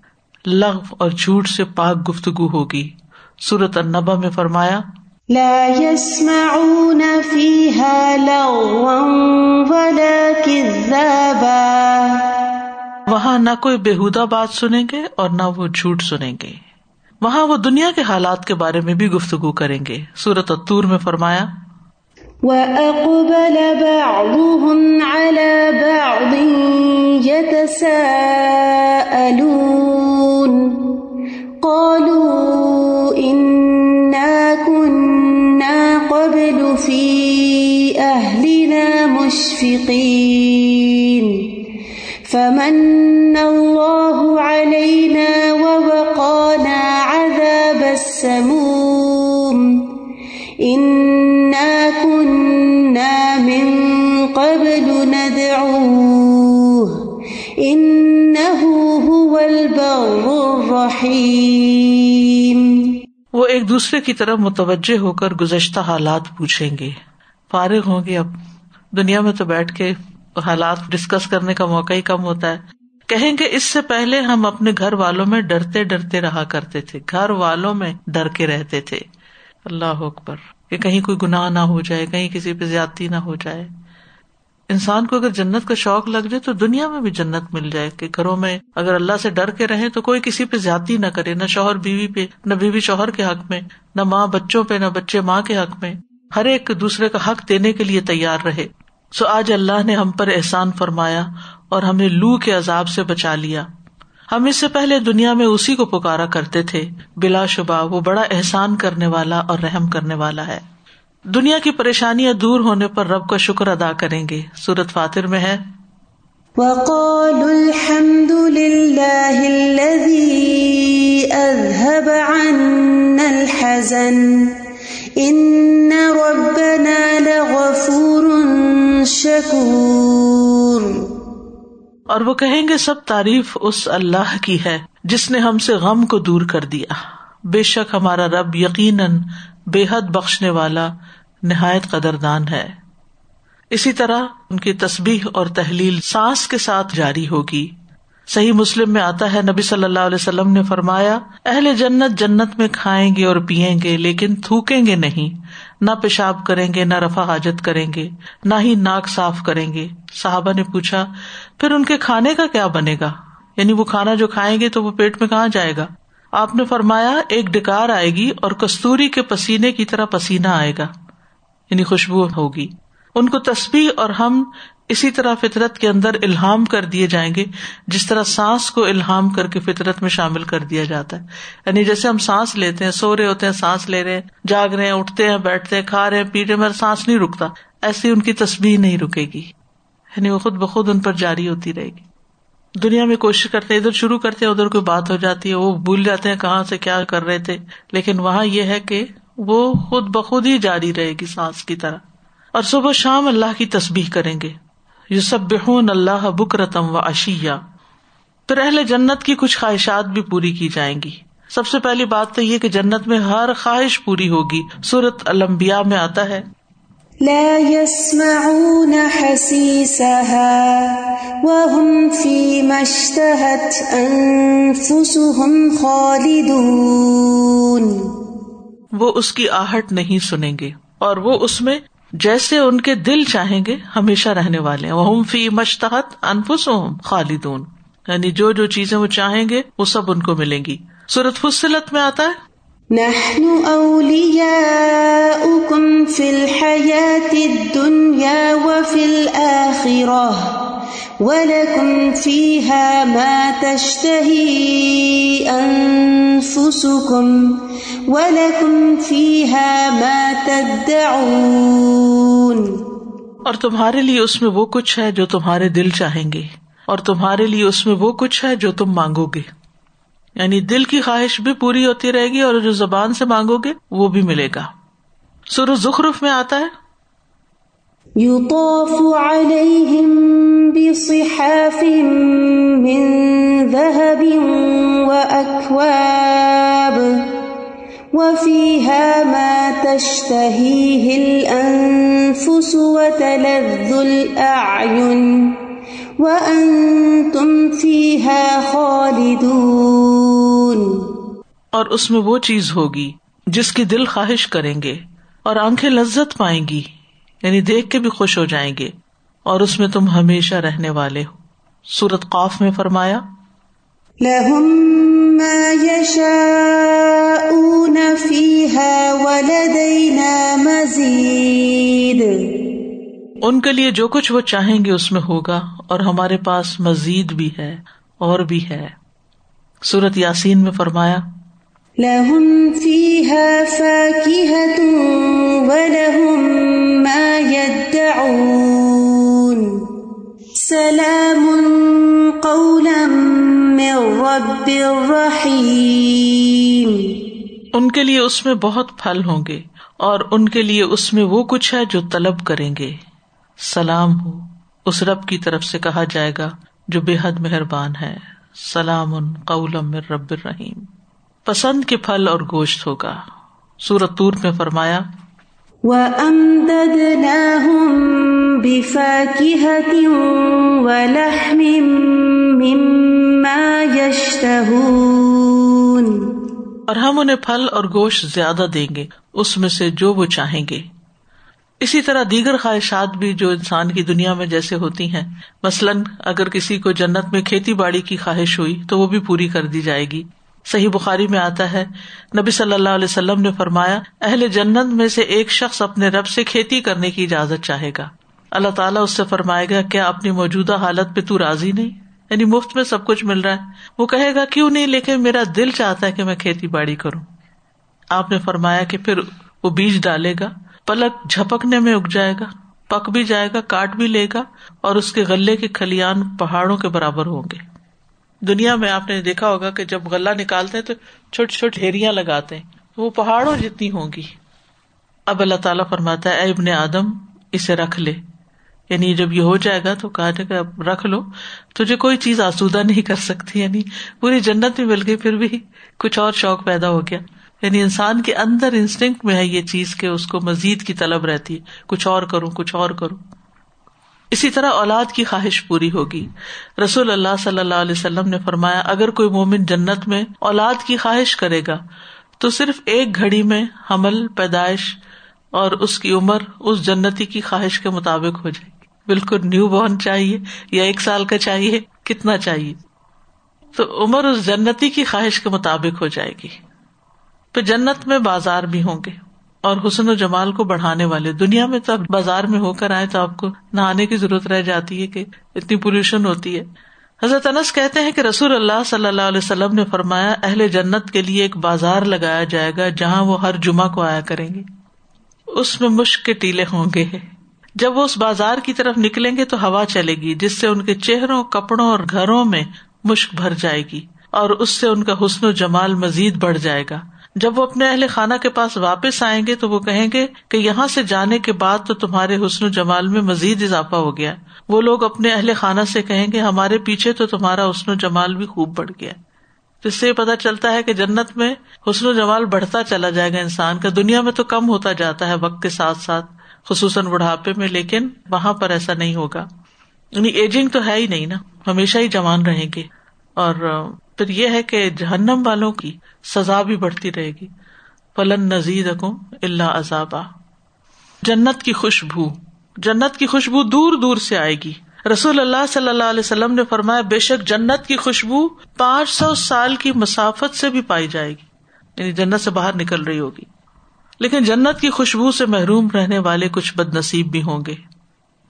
لغ اور جھوٹ سے پاک گفتگو ہوگی۔ سورت النبا میں فرمایا لا يسمعون فيها لغوا ولا كذابا وہاں نہ کوئی بےحدہ بات سنیں گے اور نہ وہ جھوٹ سنیں گے۔ وہاں وہ دنیا کے حالات کے بارے میں بھی گفتگو کریں گے۔ سورت اتور میں فرمایا وَأَقْبَلَ بَعْضُهُمْ عَلَى بَعْضٍ يَتَسَاءَلُونَ۔ قَالُوا إِنَّا كُنَّا قَبْلُ فِي أَهْلِنَا مُشْفِقِينَ فَمَنَّ ایک دوسرے کی طرف متوجہ ہو کر گزشتہ حالات پوچھیں گے۔ فارغ ہوں گے اب۔ دنیا میں تو بیٹھ کے حالات ڈسکس کرنے کا موقع ہی کم ہوتا ہے۔ کہیں گے اس سے پہلے ہم اپنے گھر والوں میں ڈرتے ڈرتے رہا کرتے تھے۔ گھر والوں میں ڈر کے رہتے تھے۔ اللہ اکبر۔ کہ کہیں کوئی گناہ نہ ہو جائے، کہیں کسی پہ زیادتی نہ ہو جائے۔ انسان کو اگر جنت کا شوق لگ جائے تو دنیا میں بھی جنت مل جائے کہ گھروں میں اگر اللہ سے ڈر کے رہے تو کوئی کسی پہ زیادتی نہ کرے، نہ شوہر بیوی پہ، نہ بیوی شوہر کے حق میں، نہ ماں بچوں پہ، نہ بچے ماں کے حق میں۔ ہر ایک دوسرے کا حق دینے کے لیے تیار رہے۔ سو آج اللہ نے ہم پر احسان فرمایا اور ہمیں لو کے عذاب سے بچا لیا۔ ہم اس سے پہلے دنیا میں اسی کو پکارا کرتے تھے۔ بلا شبہ وہ بڑا احسان کرنے والا اور رحم کرنے والا ہے۔ دنیا کی پریشانیاں دور ہونے پر رب کا شکر ادا کریں گے۔ سورت فاتر میں ہے۔ وقالوا الحمد لله الذي أذهب عنا الحزن إن ربنا لغفور شكور۔ اور وہ کہیں گے سب تعریف اس اللہ کی ہے جس نے ہم سے غم کو دور کر دیا۔ بے شک ہمارا رب یقیناً بے حد بخشنے والا نہایت قدردان ہے۔ اسی طرح ان کی تسبیح اور تحلیل سانس کے ساتھ جاری ہوگی۔ صحیح مسلم میں آتا ہے، نبی صلی اللہ علیہ وسلم نے فرمایا، اہل جنت جنت میں کھائیں گے اور پیئیں گے، لیکن تھوکیں گے نہیں۔ نہ پیشاب کریں گے، نہ رفا حاجت کریں گے، نہ ہی ناک صاف کریں گے۔ صحابہ نے پوچھا، پھر ان کے کھانے کا کیا بنے گا؟ یعنی وہ کھانا جو کھائیں گے تو وہ پیٹ میں کہاں جائے گا؟ آپ نے فرمایا، ایک ڈکار آئے گی اور کستوری کے پسینے کی طرح پسینہ آئے گا۔ یعنی خوشبو ہوگی۔ ان کو تسبیح اور ہم اسی طرح فطرت کے اندر الحام کر دیے جائیں گے، جس طرح سانس کو الحام کر کے فطرت میں شامل کر دیا جاتا ہے۔ یعنی جیسے ہم سانس لیتے ہیں، سو رہے ہوتے ہیں، سانس لے رہے ہیں، جاگ رہے ہیں، اٹھتے ہیں، بیٹھتے ہیں، کھا رہے ہیں پی رہے میرا سانس نہیں رکتا، ایسی ان کی تصویر نہیں رکے گی۔ یعنی وہ خود بخود ان پر جاری ہوتی رہے گی۔ دنیا میں کوشش کرتے ادھر شروع کرتے ہیں، ادھر کوئی بات ہو جاتی ہے، وہ بھول جاتے ہیں کہاں سے کیا کر رہے تھے۔ لیکن وہاں یہ ہے کہ وہ خود بخود ہی جاری رہے گی سانس کی طرح۔ اور صبح شام اللہ کی تصبیح کریں گے۔ یو سب بہون اللہ بکرتم و اشیا پھر اہل جنت کی کچھ خواہشات بھی پوری کی جائیں گی۔ سب سے پہلی بات تو یہ کہ جنت میں ہر خواہش پوری ہوگی۔ سورت المبیا میں آتا ہے۔ لا يسمعون حسيسها وهم فيما اشتهت أنفسهم خالدون۔ وہ اس کی آہٹ نہیں سنیں گے اور وہ اس میں جیسے ان کے دل چاہیں گے، ہمیشہ رہنے والے وہ فی مشتحت انفس خالدون۔ یعنی جو جو چیزیں وہ چاہیں گے، وہ سب ان کو ملیں گی۔ سورت فصلت میں آتا ہے۔ نحن أولياؤكم في الحياة الدنيا وفي الآخرة۔ ولكم فيها ما تشتهي أنفسكم ولكم فيها ما تدعون اور تمہارے لیے اس میں وہ کچھ ہے جو تمہارے دل چاہیں گے اور تمہارے لیے اس میں وہ کچھ ہے جو تم مانگو گے یعنی دل کی خواہش بھی پوری ہوتی رہے گی اور جو زبان سے مانگو گے وہ بھی ملے گا۔ سر زخرف میں آتا ہے۔ يطاف عليهم بصحاف من ذهب وأكواب وفيها ما تشتهيه الأنفس وتلذ الأعين وأنتم فيها خالدون اور اس میں وہ چیز ہوگی جس کی دل خواہش کریں گے اور آنکھیں لذت پائیں گی۔ یعنی دیکھ کے بھی خوش ہو جائیں گے اور اس میں تم ہمیشہ رہنے والے ہو۔ سورت قاف میں فرمایا لهم ما يشاءون فيها ولدينا مزيد۔ ان کے لیے جو کچھ وہ چاہیں گے اس میں ہوگا اور ہمارے پاس مزید بھی ہے اور بھی ہے۔ سورت یاسین میں فرمایا لهم فيها فاكهة ولهم ما يدعون سلام قولا من رب رحيم ان کے لیے اس میں بہت پھل ہوں گے اور ان کے لیے اس میں وہ کچھ ہے جو طلب کریں گے۔ سلام ہو۔ اس رب کی طرف سے کہا جائے گا جو بے حد مہربان ہے۔ سلام ان قولم من رب الرحیم۔ پسند کے پھل اور گوشت ہوگا۔ سورت تور میں فرمایا وَأَمْدَدْنَاهُمْ بِفَاكِهَةٍ وَلَحْمٍ مِّمَّا يَشْتَهُونَ۔ اور ہم انہیں پھل اور گوشت زیادہ دیں گے اس میں سے جو وہ چاہیں گے۔ اسی طرح دیگر خواہشات بھی جو انسان کی دنیا میں جیسے ہوتی ہیں۔ مثلاً اگر کسی کو جنت میں کھیتی باڑی کی خواہش ہوئی تو وہ بھی پوری کر دی جائے گی۔ صحیح بخاری میں آتا ہے۔ نبی صلی اللہ علیہ وسلم نے فرمایا، اہل جنت میں سے ایک شخص اپنے رب سے کھیتی کرنے کی اجازت چاہے گا۔ اللہ تعالیٰ اس سے فرمائے گا، کیا اپنی موجودہ حالت پہ تو راضی نہیں؟ یعنی مفت میں سب کچھ مل رہا ہے۔ وہ کہے گا، کیوں نہیں؟ لیکن میرا دل چاہتا ہے کہ میں کھیتی باڑی کروں۔ آپ نے فرمایا کہ پھر وہ بیج ڈالے گا، پلک جھپکنے میں اگ جائے گا، پک بھی جائے گا، کاٹ بھی لے گا اور اس کے غلے کے کھلیان پہاڑوں کے برابر ہوں گے۔ دنیا میں آپ نے دیکھا ہوگا کہ جب غلہ نکالتے ہیں تو چھوٹی چھوٹی ڈھیریاں لگاتے ہیں۔ وہ پہاڑوں جتنی ہوں گی۔ اب اللہ تعالیٰ فرماتا ہے، اے ابن آدم، اسے رکھ لے۔ یعنی جب یہ ہو جائے گا تو کہا جائے گا، اب رکھ لو۔ تجھے کوئی چیز آسودہ نہیں کر سکتی۔ یعنی پوری جنت بھی مل گئی، پھر بھی کچھ اور شوق پیدا ہو گیا۔ یعنی انسان کے اندر انسٹنکٹ میں ہے یہ چیز کہ اس کو مزید کی طلب رہتی ہے۔ کچھ اور کروں، کچھ اور کروں۔ اسی طرح اولاد کی خواہش پوری ہوگی۔ رسول اللہ صلی اللہ علیہ وسلم نے فرمایا، اگر کوئی مومن جنت میں اولاد کی خواہش کرے گا، تو صرف ایک گھڑی میں حمل، پیدائش اور اس کی عمر اس جنتی کی خواہش کے مطابق ہو جائے گی۔ بالکل نیو بورن چاہیے یا ایک سال کا چاہیے، کتنا چاہیے۔ تو عمر اس جنتی کی خواہش کے مطابق ہو جائے گی۔ پھر جنت میں بازار بھی ہوں گے۔ اور حسن و جمال کو بڑھانے والے۔ دنیا میں تو بازار میں ہو کر آئے تو آپ کو نہانے کی ضرورت رہ جاتی ہے کہ اتنی پولوشن ہوتی ہے۔ حضرت انس کہتے ہیں کہ رسول اللہ صلی اللہ علیہ وسلم نے فرمایا، اہل جنت کے لیے ایک بازار لگایا جائے گا جہاں وہ ہر جمعہ کو آیا کریں گے۔ اس میں مشق کے ٹیلے ہوں گے۔ جب وہ اس بازار کی طرف نکلیں گے تو ہوا چلے گی، جس سے ان کے چہروں، کپڑوں اور گھروں میں مشق بھر جائے گی اور اس سے ان کا حسن و جمال مزید بڑھ جائے گا۔ جب وہ اپنے اہل خانہ کے پاس واپس آئیں گے تو وہ کہیں گے کہ یہاں سے جانے کے بعد تو تمہارے حسن و جمال میں مزید اضافہ ہو گیا۔ وہ لوگ اپنے اہل خانہ سے کہیں گے، ہمارے پیچھے تو تمہارا حسن و جمال بھی خوب بڑھ گیا۔ جس سے پتا چلتا ہے کہ جنت میں حسن و جمال بڑھتا چلا جائے گا انسان کا۔ دنیا میں تو کم ہوتا جاتا ہے وقت کے ساتھ ساتھ، خصوصاً بڑھاپے میں، لیکن وہاں پر ایسا نہیں ہوگا۔ یعنی ایجنگ تو ہے ہی نہیں نا، ہمیشہ ہی جوان رہیں گے۔ اور پھر یہ ہے کہ جہنم والوں کی سزا بھی بڑھتی رہے گی۔ پلن نزید اللہ عذابا۔ جنت کی خوشبو، جنت کی خوشبو دور دور سے آئے گی۔ رسول اللہ صلی اللہ علیہ وسلم نے فرمایا، بے شک جنت کی خوشبو پانچ سو سال کی مسافت سے بھی پائی جائے گی۔ یعنی جنت سے باہر نکل رہی ہوگی۔ لیکن جنت کی خوشبو سے محروم رہنے والے کچھ بد نصیب بھی ہوں گے۔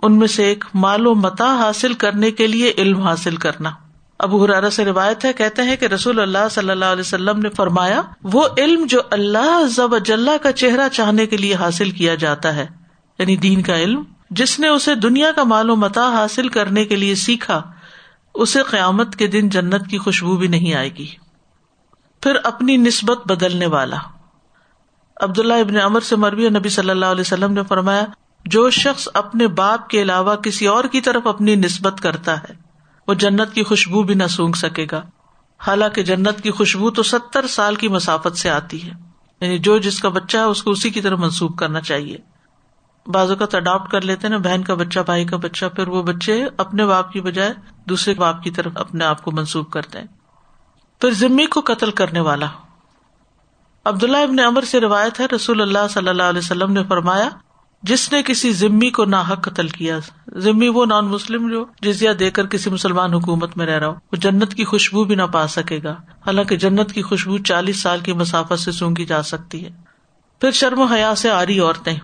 ان میں سے ایک مال و متا حاصل کرنے کے لیے علم حاصل کرنا۔ ابو حرارا سے روایت ہے، کہتے ہیں کہ رسول اللہ صلی اللہ علیہ وسلم نے فرمایا، وہ علم جو اللہ ضب اجلّہ کا چہرہ چاہنے کے لیے حاصل کیا جاتا ہے یعنی دین کا علم، جس نے اسے دنیا کا مال و متا حاصل کرنے کے لیے سیکھا، اسے قیامت کے دن جنت کی خوشبو بھی نہیں آئے گی۔ پھر اپنی نسبت بدلنے والا۔ عبداللہ ابن امر سے مربی نبی صلی اللہ علیہ وسلم نے فرمایا، جو شخص اپنے باپ کے علاوہ کسی اور کی طرف اپنی نسبت کرتا ہے وہ جنت کی خوشبو بھی نہ سونگ سکے گا۔ حالانکہ جنت کی خوشبو تو ستر سال کی مسافت سے آتی ہے۔ یعنی جو جس کا بچہ ہے، اس کو اسی کی طرف منسوخ کرنا چاہیے۔ بازو کا اڈاپٹ کر لیتے نا، بہن کا بچہ، بھائی کا بچہ، پھر وہ بچے اپنے باپ کی بجائے دوسرے باپ کی طرف اپنے آپ کو منسوخ کرتے ہیں۔ پھر ذمی کو قتل کرنے والا۔ عبداللہ ابن امر سے روایت ہے، رسول اللہ صلی اللہ علیہ وسلم نے فرمایا جس نے کسی ذمی کو ناحق قتل کیا۔ ذمی وہ نان مسلم جو جزیا دے کر کسی مسلمان حکومت میں رہ رہا ہو۔ وہ جنت کی خوشبو بھی نہ پا سکے گا۔ حالانکہ جنت کی خوشبو چالیس سال کی مسافت سے سونگی جا سکتی ہے۔ پھر شرم و حیا سے آری عورتیں۔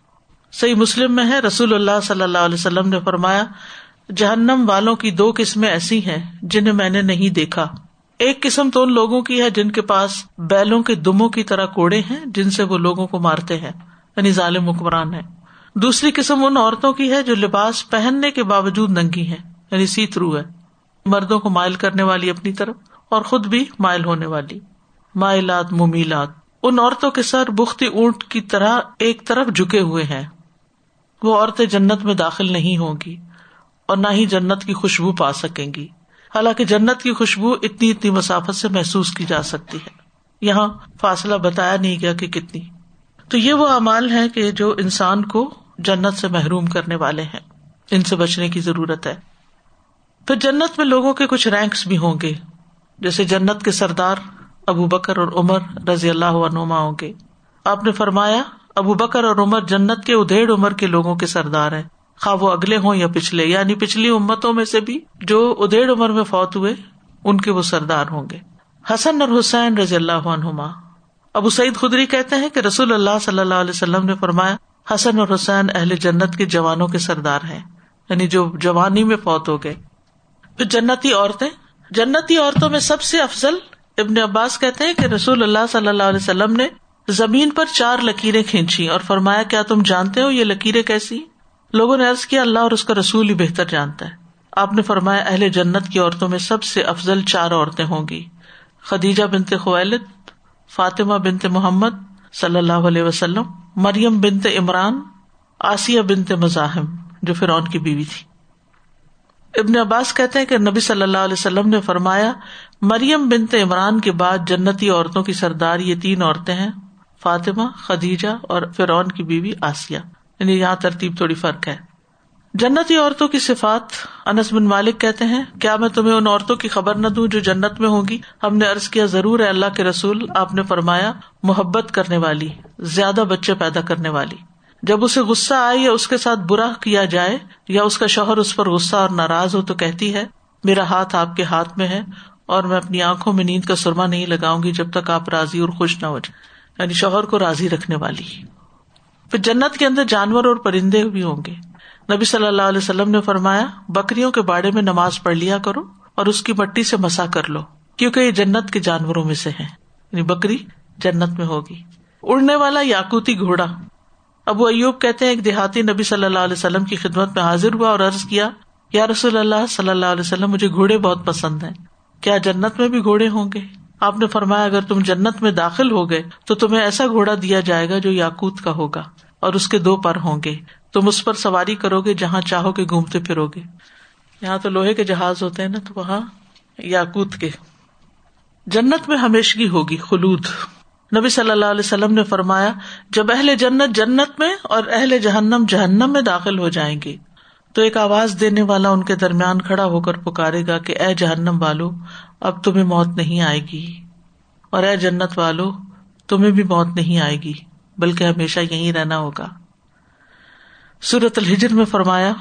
صحیح مسلم میں ہے، رسول اللہ صلی اللہ علیہ وسلم نے فرمایا، جہنم والوں کی دو قسمیں ایسی ہیں جنہیں میں نے نہیں دیکھا۔ ایک قسم تو ان لوگوں کی ہے جن کے پاس بیلوں کے دموں کی طرح کوڑے ہیں، جن سے وہ لوگوں کو مارتے ہیں یعنی ظالم حکمران ہے دوسری قسم ان عورتوں کی ہے جو لباس پہننے کے باوجود ننگی ہے یعنی سی تھرو ہے۔ مردوں کو مائل کرنے والی اپنی طرف اور خود بھی مائل ہونے والی۔ مائلات، ممیلات۔ ان عورتوں کے سر بختی اونٹ کی طرح ایک طرف جھکے ہوئے ہیں۔ وہ عورتیں جنت میں داخل نہیں ہوں گی اور نہ ہی جنت کی خوشبو پا سکیں گی۔ حالانکہ جنت کی خوشبو اتنی اتنی مسافت سے محسوس کی جا سکتی ہے۔ یہاں فاصلہ بتایا نہیں گیا کہ کتنی۔ تو یہ وہ امال ہے کہ جو انسان کو جنت سے محروم کرنے والے ہیں۔ ان سے بچنے کی ضرورت ہے۔ پھر جنت میں لوگوں کے کچھ رینکس بھی ہوں گے۔ جیسے جنت کے سردار ابو بکر اور عمر رضی اللہ عنما ہوں گے۔ آپ نے فرمایا، ابو بکر اور عمر جنت کے ادھیڑ عمر کے لوگوں کے سردار ہیں۔ خواہ وہ اگلے ہوں یا پچھلے یعنی پچھلی امتوں میں سے بھی جو ادھیڑ عمر میں فوت ہوئے، ان کے وہ سردار ہوں گے۔ حسن اور حسین رضی اللہ عنہما۔ ابو سعید خدری کہتے ہیں کہ رسول اللہ صلی اللہ علیہ وسلم نے فرمایا حسن اور حسین اہل جنت کے جوانوں کے سردار ہیں۔ یعنی جو جوانی میں فوت ہو گئے۔ پھر جنتی عورتیں۔ جنتی عورتوں میں سب سے افضل ابن عباس کہتے ہیں کہ رسول اللہ صلی اللہ علیہ وسلم نے زمین پر چار لکیریں کھینچی اور فرمایا، کیا تم جانتے ہو یہ لکیریں کیسی؟ لوگوں نے عرض کیا، اللہ اور اس کا رسول ہی بہتر جانتا ہے۔ آپ نے فرمایا، اہل جنت کی عورتوں میں سب سے افضل چار عورتیں ہوں گی۔ خدیجہ بنتے خویلت فاطمہ بنتے محمد صلی اللہ علیہ وسلم، مریم بنتے عمران، آسیہ بنتے مزاحم، جو فرعون کی بیوی تھی۔ ابن عباس کہتے ہیں کہ نبی صلی اللہ علیہ وسلم نے فرمایا، مریم بنتے عمران کے بعد جنتی عورتوں کی سردار یہ تین عورتیں ہیں، فاطمہ، خدیجہ اور فرعون کی بیوی آسیہ۔ یعنی یہاں ترتیب تھوڑی فرق ہے۔ جنتی عورتوں کی صفات انس بن مالک کہتے ہیں، کیا میں تمہیں ان عورتوں کی خبر نہ دوں جو جنت میں ہوگی ہم نے ارض کیا، ضرور ہے اللہ کے رسول، آپ نے فرمایا، محبت کرنے والی، زیادہ بچے پیدا کرنے والی۔ جب اسے غصہ آئے یا اس کے ساتھ برا کیا جائے یا اس کا شوہر اس پر غصہ اور ناراض ہو تو کہتی ہے، میرا ہاتھ آپ کے ہاتھ میں ہے اور میں اپنی آنکھوں میں نیند کا سرما نہیں لگاؤں گی جب تک آپ راضی اور خوش نہ ہو جائے یعنی شوہر کو راضی رکھنے والی۔ پھر جنت کے اندر جانور اور پرندے بھی ہوں گے۔ نبی صلی اللہ علیہ وسلم نے فرمایا، بکریوں کے باڑے میں نماز پڑھ لیا کرو اور اس کی مٹی سے مسا کر لو، کیونکہ یہ جنت کے جانوروں میں سے ہے یعنی بکری جنت میں ہوگی۔ اڑنے والا یاقوتی گھوڑا۔ ابو ایوب کہتے ہیں، ایک دیہاتی نبی صلی اللہ علیہ وسلم کی خدمت میں حاضر ہوا اور عرض کیا، یا رسول اللہ صلی اللہ علیہ وسلم، مجھے گھوڑے بہت پسند ہیں۔ کیا جنت میں بھی گھوڑے ہوں گے؟ آپ نے فرمایا، اگر تم جنت میں داخل ہو گئے تو تمہیں ایسا گھوڑا دیا جائے گا جو یاقوت کا ہوگا اور اس کے دو پر ہوں گے۔ تم اس پر سواری کرو گے جہاں چاہو گے گھومتے پھرو گے۔ یہاں تو لوہے کے جہاز ہوتے ہیں نا، تو وہاں یاقوت کے۔ جنت میں ہمیشگی ہوگی، خلود۔ نبی صلی اللہ علیہ وسلم نے فرمایا، جب اہل جنت جنت میں اور اہل جہنم جہنم میں داخل ہو جائیں گے، تو ایک آواز دینے والا ان کے درمیان کھڑا ہو کر پکارے گا کہ، اے جہنم والو، اب تمہیں موت نہیں آئے گی۔ اور اے جنت والو، تمہیں بھی موت نہیں آئے گی، بلکہ ہمیشہ یہیں رہنا ہوگا۔ سورت الحجر میں فرمایا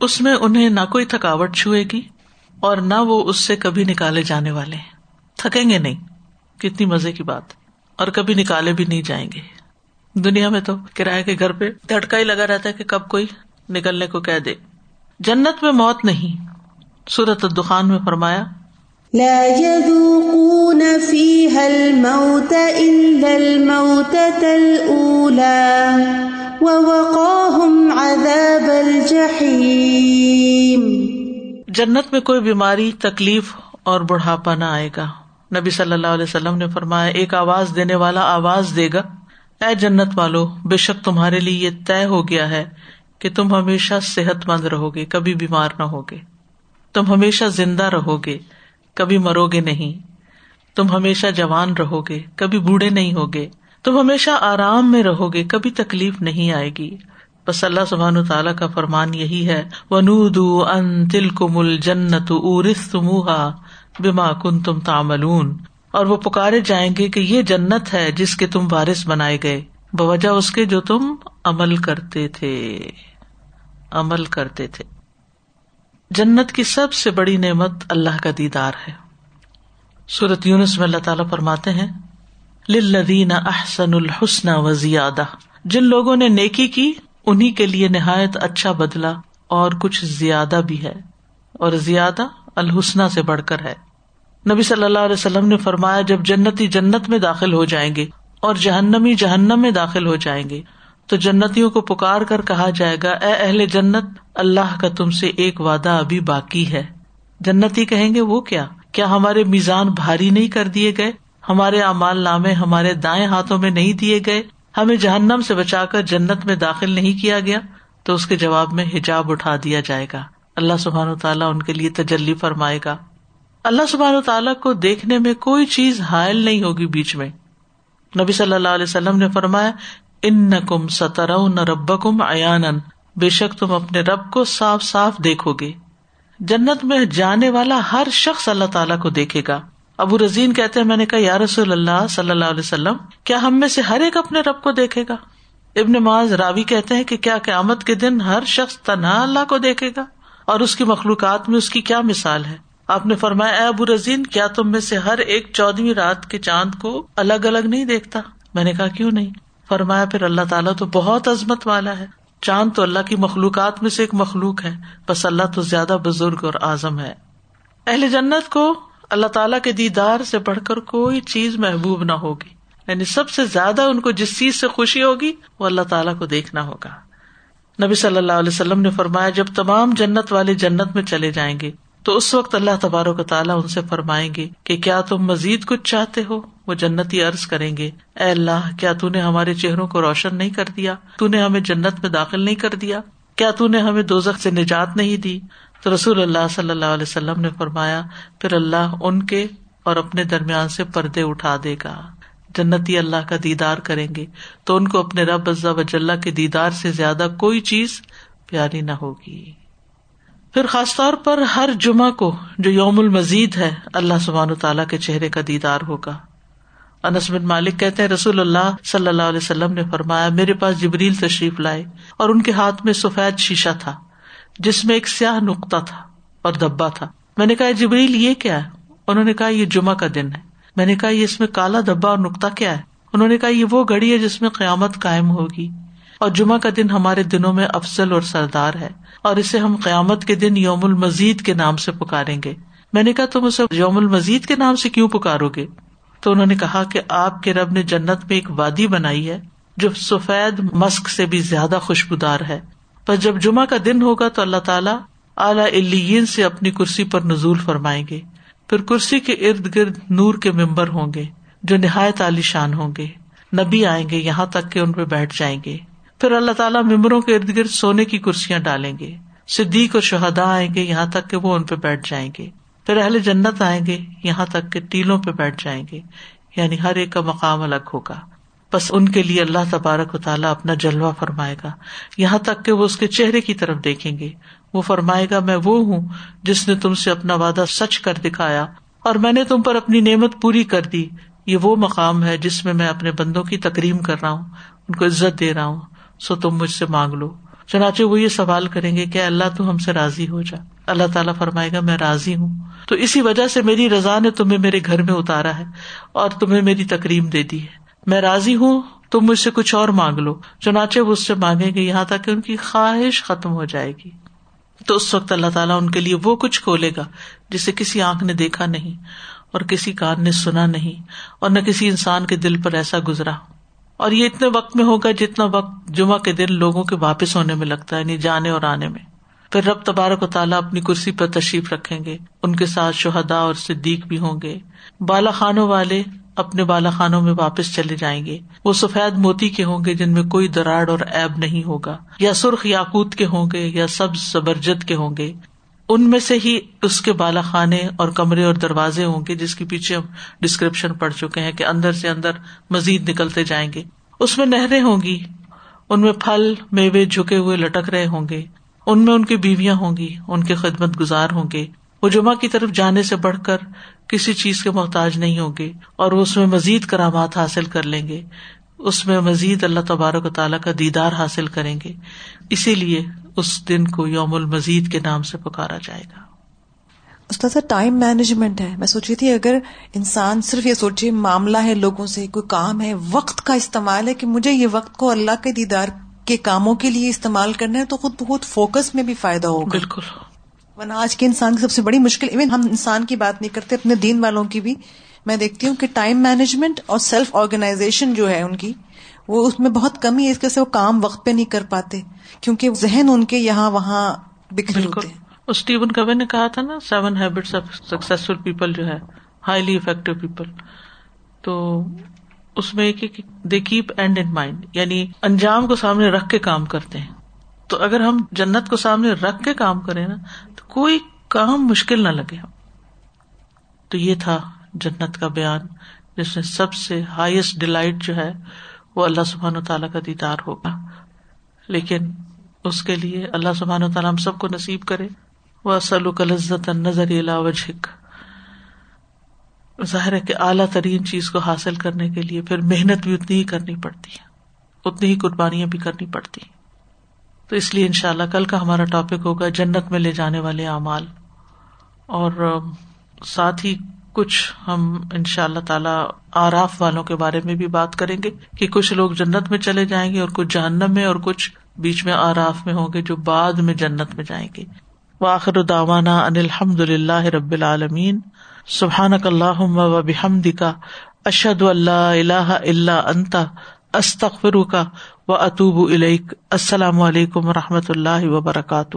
اس میں انہیں نہ کوئی تھکاوٹ چھوئے گی اور نہ وہ اس سے کبھی نکالے جانے والے۔ تھکیں گے نہیں کتنی مزے کی بات اور کبھی نکالے بھی نہیں جائیں گے۔ دنیا میں تو کرایہ کے گھر پہ دھڑکا ہی لگا رہتا ہے کہ کب کوئی نکلنے کو کہہ دے۔ جنت میں موت نہیں سورت الدخان میں فرمایا لا يذوقون فيها الموت إلا الموتة الأولى ووقاهم عذاب الجحيم. جنت میں کوئی بیماری تکلیف اور بڑھاپا نہ آئے گا۔ نبی صلی اللہ علیہ وسلم نے فرمایا ایک آواز دینے والا آواز دے گا۔ اے جنت والو بے شک تمہارے لیے یہ طے ہو گیا ہے کہ تم ہمیشہ صحت مند رہو گے کبھی بیمار نہ ہوگے۔ تم ہمیشہ زندہ رہو گے، کبھی مرو گے نہیں۔ تم ہمیشہ جوان رہو گے، کبھی بوڑھے نہیں ہوگے تم ہمیشہ آرام میں رہو گے، کبھی تکلیف نہیں آئے گی۔ بس اللہ سبحان تعالیٰ کا فرمان یہی ہے ان تل کو مل جنت بما کن تم تاملون اور وہ پکارے جائیں گے کہ یہ جنت ہے جس کے تم بارش بنائے گئے۔ بوجہ اس کے جو تم عمل کرتے تھے۔ عمل کرتے تھے۔ جنت کی سب سے بڑی نعمت اللہ کا دیدار ہے۔ سورت یونس میں اللہ تعالیٰ فرماتے ہیں لدین احسن الحسن و زیادہ۔ جن لوگوں نے نیکی کی انہیں کے لیے نہایت اچھا بدلا اور کچھ زیادہ بھی ہے۔ اور زیادہ الحسنہ سے بڑھ کر ہے۔ نبی صلی اللہ علیہ وسلم نے فرمایا، جب جنتی جنت میں داخل ہو جائیں گے اور جہنمی جہنم میں داخل ہو جائیں گے تو جنتیوں کو پکار کر کہا جائے گا، اے اہل جنت، اللہ کا تم سے ایک وعدہ ابھی باقی ہے۔ جنتی کہیں گے، وہ کیا؟ کیا ہمارے میزان بھاری نہیں کر دیے گئے؟ ہمارے امال نامے ہمارے دائیں ہاتھوں میں نہیں دیے گئے؟ ہمیں جہنم سے بچا کر جنت میں داخل نہیں کیا گیا؟ تو اس کے جواب میں حجاب اٹھا دیا جائے گا۔ اللہ سبحان و تعالیٰ ان کے لیے تجلی فرمائے گا۔ اللہ سبحان و تعالیٰ کو دیکھنے میں کوئی چیز حائل نہیں ہوگی بیچ میں۔ نبی صلی اللہ علیہ وسلم نے فرمایا ان نہ کم ستر نہ رب کم ایان بے شک تم اپنے رب کو صاف صاف دیکھو گے۔ جنت میں جانے والا ہر شخص اللہ تعالیٰ کو دیکھے گا۔ ابو رضین کہتے ہیں، میں نے کہا، یا رسول اللہ صلی اللہ علیہ وسلم، کیا ہم میں سے ہر ایک اپنے رب کو دیکھے گا؟ ابن معاذ راوی کہتے ہیں کہ کیا قیامت کے دن ہر شخص تنہا اللہ کو دیکھے گا؟ اور اس کی مخلوقات میں اس کی کیا مثال ہے؟ آپ نے فرمایا، اے ابو رضین کیا تم میں سے ہر ایک چودہویں رات کے چاند کو الگ الگ نہیں دیکھتا؟ میں نے کہا، کیوں نہیں؟ فرمایا، پھر اللہ تعالیٰ تو بہت عظمت والا ہے۔ چاند تو اللہ کی مخلوقات میں سے ایک مخلوق ہے۔ بس اللہ تو زیادہ بزرگ اور اعظم ہے۔ اہل جنت کو اللہ تعالیٰ کے دیدار سے بڑھ کر کوئی چیز محبوب نہ ہوگی۔ یعنی سب سے زیادہ ان کو جس چیز سے خوشی ہوگی، وہ اللہ تعالیٰ کو دیکھنا ہوگا۔ نبی صلی اللہ علیہ وسلم نے فرمایا، جب تمام جنت والے جنت میں چلے جائیں گے تو اس وقت اللہ تبارک و تعالیٰ ان سے فرمائیں گے کہ کیا تم مزید کچھ چاہتے ہو؟ وہ جنتی عرض کریں گے، اے اللہ، کیا نے ہمارے چہروں کو روشن نہیں کر دیا؟ تو نے ہمیں جنت میں داخل نہیں کر دیا؟ کیا نے ہمیں دوزخ سے نجات نہیں دی؟ تو رسول اللہ صلی اللہ علیہ وسلم نے فرمایا، پھر اللہ ان کے اور اپنے درمیان سے پردے اٹھا دے گا۔ جنتی اللہ کا دیدار کریں گے، تو ان کو اپنے رب عزا وجاللہ کے دیدار سے زیادہ کوئی چیز پیاری نہ ہوگی۔ پھر خاص طور پر ہر جمعہ کو جو یوم المزید ہے، اللہ سبحان تعالیٰ کے چہرے کا دیدار ہوگا۔ انس بن مالک کہتے ہیں، رسول اللہ صلی اللہ علیہ وسلم نے فرمایا، میرے پاس جبریل تشریف لائے اور ان کے ہاتھ میں سفید شیشہ تھا، جس میں ایک سیاہ نقطہ تھا اور دبا تھا۔ میں نے کہا جبریل، یہ کیا ہے؟ انہوں نے کہا، یہ جمعہ کا دن ہے۔ میں نے کہا، یہ اس میں کالا دبا اور نقطہ کیا ہے؟ انہوں نے کہا، یہ وہ گڑی ہے جس میں قیامت قائم ہوگی۔ اور جمعہ کا دن ہمارے دنوں میں افضل اور سردار ہے اور اسے ہم قیامت کے دن یوم المزید کے نام سے پکاریں گے۔ میں نے کہا، تم اسے یوم المزید کے نام سے کیوں پکارو گے؟ تو انہوں نے کہا کہ آپ کے رب نے جنت میں ایک وادی بنائی ہے جو سفید مسک سے بھی زیادہ خوشبودار ہے۔ پر جب جمعہ کا دن ہوگا تو اللہ تعالیٰ اعلی سے اپنی کرسی پر نزول فرمائیں گے۔ پھر کرسی کے ارد گرد نور کے ممبر ہوں گے جو نہایت عالی شان ہوں گے۔ نبی آئیں گے، یہاں تک کہ ان پہ بیٹھ جائیں گے۔ پھر اللہ تعالیٰ ممبروں کے ارد گرد سونے کی کرسیاں ڈالیں گے۔ صدیق اور شہدا آئیں گے یہاں تک کہ وہ ان پہ بیٹھ جائیں گے۔ پھر اہل جنت آئیں گے یہاں تک کہ ٹیلوں پہ بیٹھ جائیں گے۔ یعنی ہر ایک کا مقام الگ ہوگا۔ بس ان کے لیے اللہ تبارک و تعالیٰ اپنا جلوہ فرمائے گا۔ یہاں تک کہ وہ اس کے چہرے کی طرف دیکھیں گے۔ وہ فرمائے گا، میں وہ ہوں جس نے تم سے اپنا وعدہ سچ کر دکھایا اور میں نے تم پر اپنی نعمت پوری کر دی۔ یہ وہ مقام ہے جس میں میں اپنے بندوں کی تکریم کر رہا ہوں، ان کو عزت دے رہا ہوں۔ سو تم مجھ سے مانگ لو۔ چنانچہ وہ یہ سوال کریں گے کہ اللہ تو ہم سے راضی ہو جا۔ اللہ تعالیٰ فرمائے گا، میں راضی ہوں۔ تو اسی وجہ سے میری رضا نے تمہیں میرے گھر میں اتارا ہے اور تمہیں میری تکریم دے دی ہے۔ میں راضی ہوں، تم مجھ سے کچھ اور مانگ لو۔ چنانچہ وہ اس سے مانگیں گے یہاں تک کہ ان کی خواہش ختم ہو جائے گی۔ تو اس وقت اللہ تعالیٰ ان کے لیے وہ کچھ کھولے گا جسے کسی آنکھ نے دیکھا نہیں اور کسی کان نے سنا نہیں اور نہ کسی انسان کے دل پر ایسا گزرا اور یہ اتنے وقت میں ہوگا جتنا وقت جمعہ کے دن لوگوں کے واپس ہونے میں لگتا ہے یعنی جانے اور آنے میں۔ پھر رب تبارک و تعالیٰ اپنی کرسی پر تشریف رکھیں گے۔ ان کے ساتھ شہدا اور صدیق بھی ہوں گے۔ بالا خانوں والے اپنے بالا خانوں میں واپس چلے جائیں گے۔ وہ سفید موتی کے ہوں گے جن میں کوئی دراڑ اور ایب نہیں ہوگا۔ یا سرخ یاقوت کے ہوں گے یا سب زبرجد کے ہوں گے۔ ان میں سے ہی اس کے بالا خانے اور کمرے اور دروازے ہوں گے جس کے پیچھے ہم ڈسکرپشن پڑ چکے ہیں کہ اندر سے اندر مزید نکلتے جائیں گے۔ اس میں نہریں ہوں گی، ان میں پھل، میوے جھکے ہوئے لٹک رہے ہوں گے، ان میں ان کی بیویاں ہوں گی، ان کے خدمت گزار ہوں گے۔ وہ جمعہ کی طرف جانے سے بڑھ کر کسی چیز کے محتاج نہیں ہوں گے اور وہ اس میں مزید کرامات حاصل کر لیں گے۔ اس میں مزید اللہ تبارک و تعالیٰ کا دیدار حاصل کریں گے۔ اسی لیے اس دن کو یوم المزید کے نام سے پکارا جائے گا۔ استاد ٹائم مینجمنٹ ہے۔ میں سوچی تھی اگر انسان صرف یہ سوچے معاملہ ہے لوگوں سے کوئی کام ہے وقت کا استعمال ہے کہ مجھے یہ وقت کو اللہ کے دیدار کے کاموں کے لیے استعمال کرنا ہے تو خود بہت فوکس میں بھی فائدہ ہوگا۔ بالکل۔ ورنہ آج کے انسان کی سب سے بڑی مشکل ایون ہم انسان کی بات نہیں کرتے اپنے دین والوں کی بھی۔ میں دیکھتی ہوں کہ ٹائم مینجمنٹ اور سیلف آرگنائزیشن جو ہے ان کی وہ اس میں بہت کمی ہے اس سے وہ کام وقت پہ نہیں کر پاتے، کیونکہ ذہن ان کے یہاں وہاں بکھرے ہوتے۔ ہیں اسٹیون کبھی نے کہا تھا نا seven habits of successful people جو ہے ہائیلی افیکٹو پیپل تو اس میں ایک the keep end in mind یعنی انجام کو سامنے رکھ کے کام کرتے ہیں۔ تو اگر ہم جنت کو سامنے رکھ کے کام کریں نا، تو کوئی کام مشکل نہ لگے۔ ہم تو یہ تھا جنت کا بیان، جس میں سب سے ہائیسٹ ڈیلائٹ جو ہے وہ اللہ سبحان و تعالیٰ کا دیدار ہوگا۔ لیکن اس کے لیے اللہ سبحان و تعالیٰ ہم سب کو نصیب کرے۔ وہ سلو کا لذت نظر وجہک ظاہر ہے کہ اعلیٰ ترین چیز کو حاصل کرنے کے لیے پھر محنت بھی اتنی ہی کرنی پڑتی ہے۔ اتنی ہی قربانیاں بھی کرنی پڑتی ہیں۔ تو اس لیے ان شاء اللہ کل کا ہمارا ٹاپک ہوگا جنت میں لے جانے والے اعمال۔ اور ساتھ ہی کچھ ہم ان شاء اللہ تعالی آراف والوں کے بارے میں بھی بات کریں گے کہ کچھ لوگ جنت میں چلے جائیں گے اور کچھ جہنم میں اور کچھ بیچ میں آراف میں ہوں گے جو بعد میں جنت میں جائیں گے۔ واخر داوانا ان الحمد اللہ رب العالمین۔ سبحان اللہ و بحمد کا اشد اللہ اللہ اللہ انتا استخر کا و اطوب السلام علیکم و رحمۃ اللہ وبرکاتہ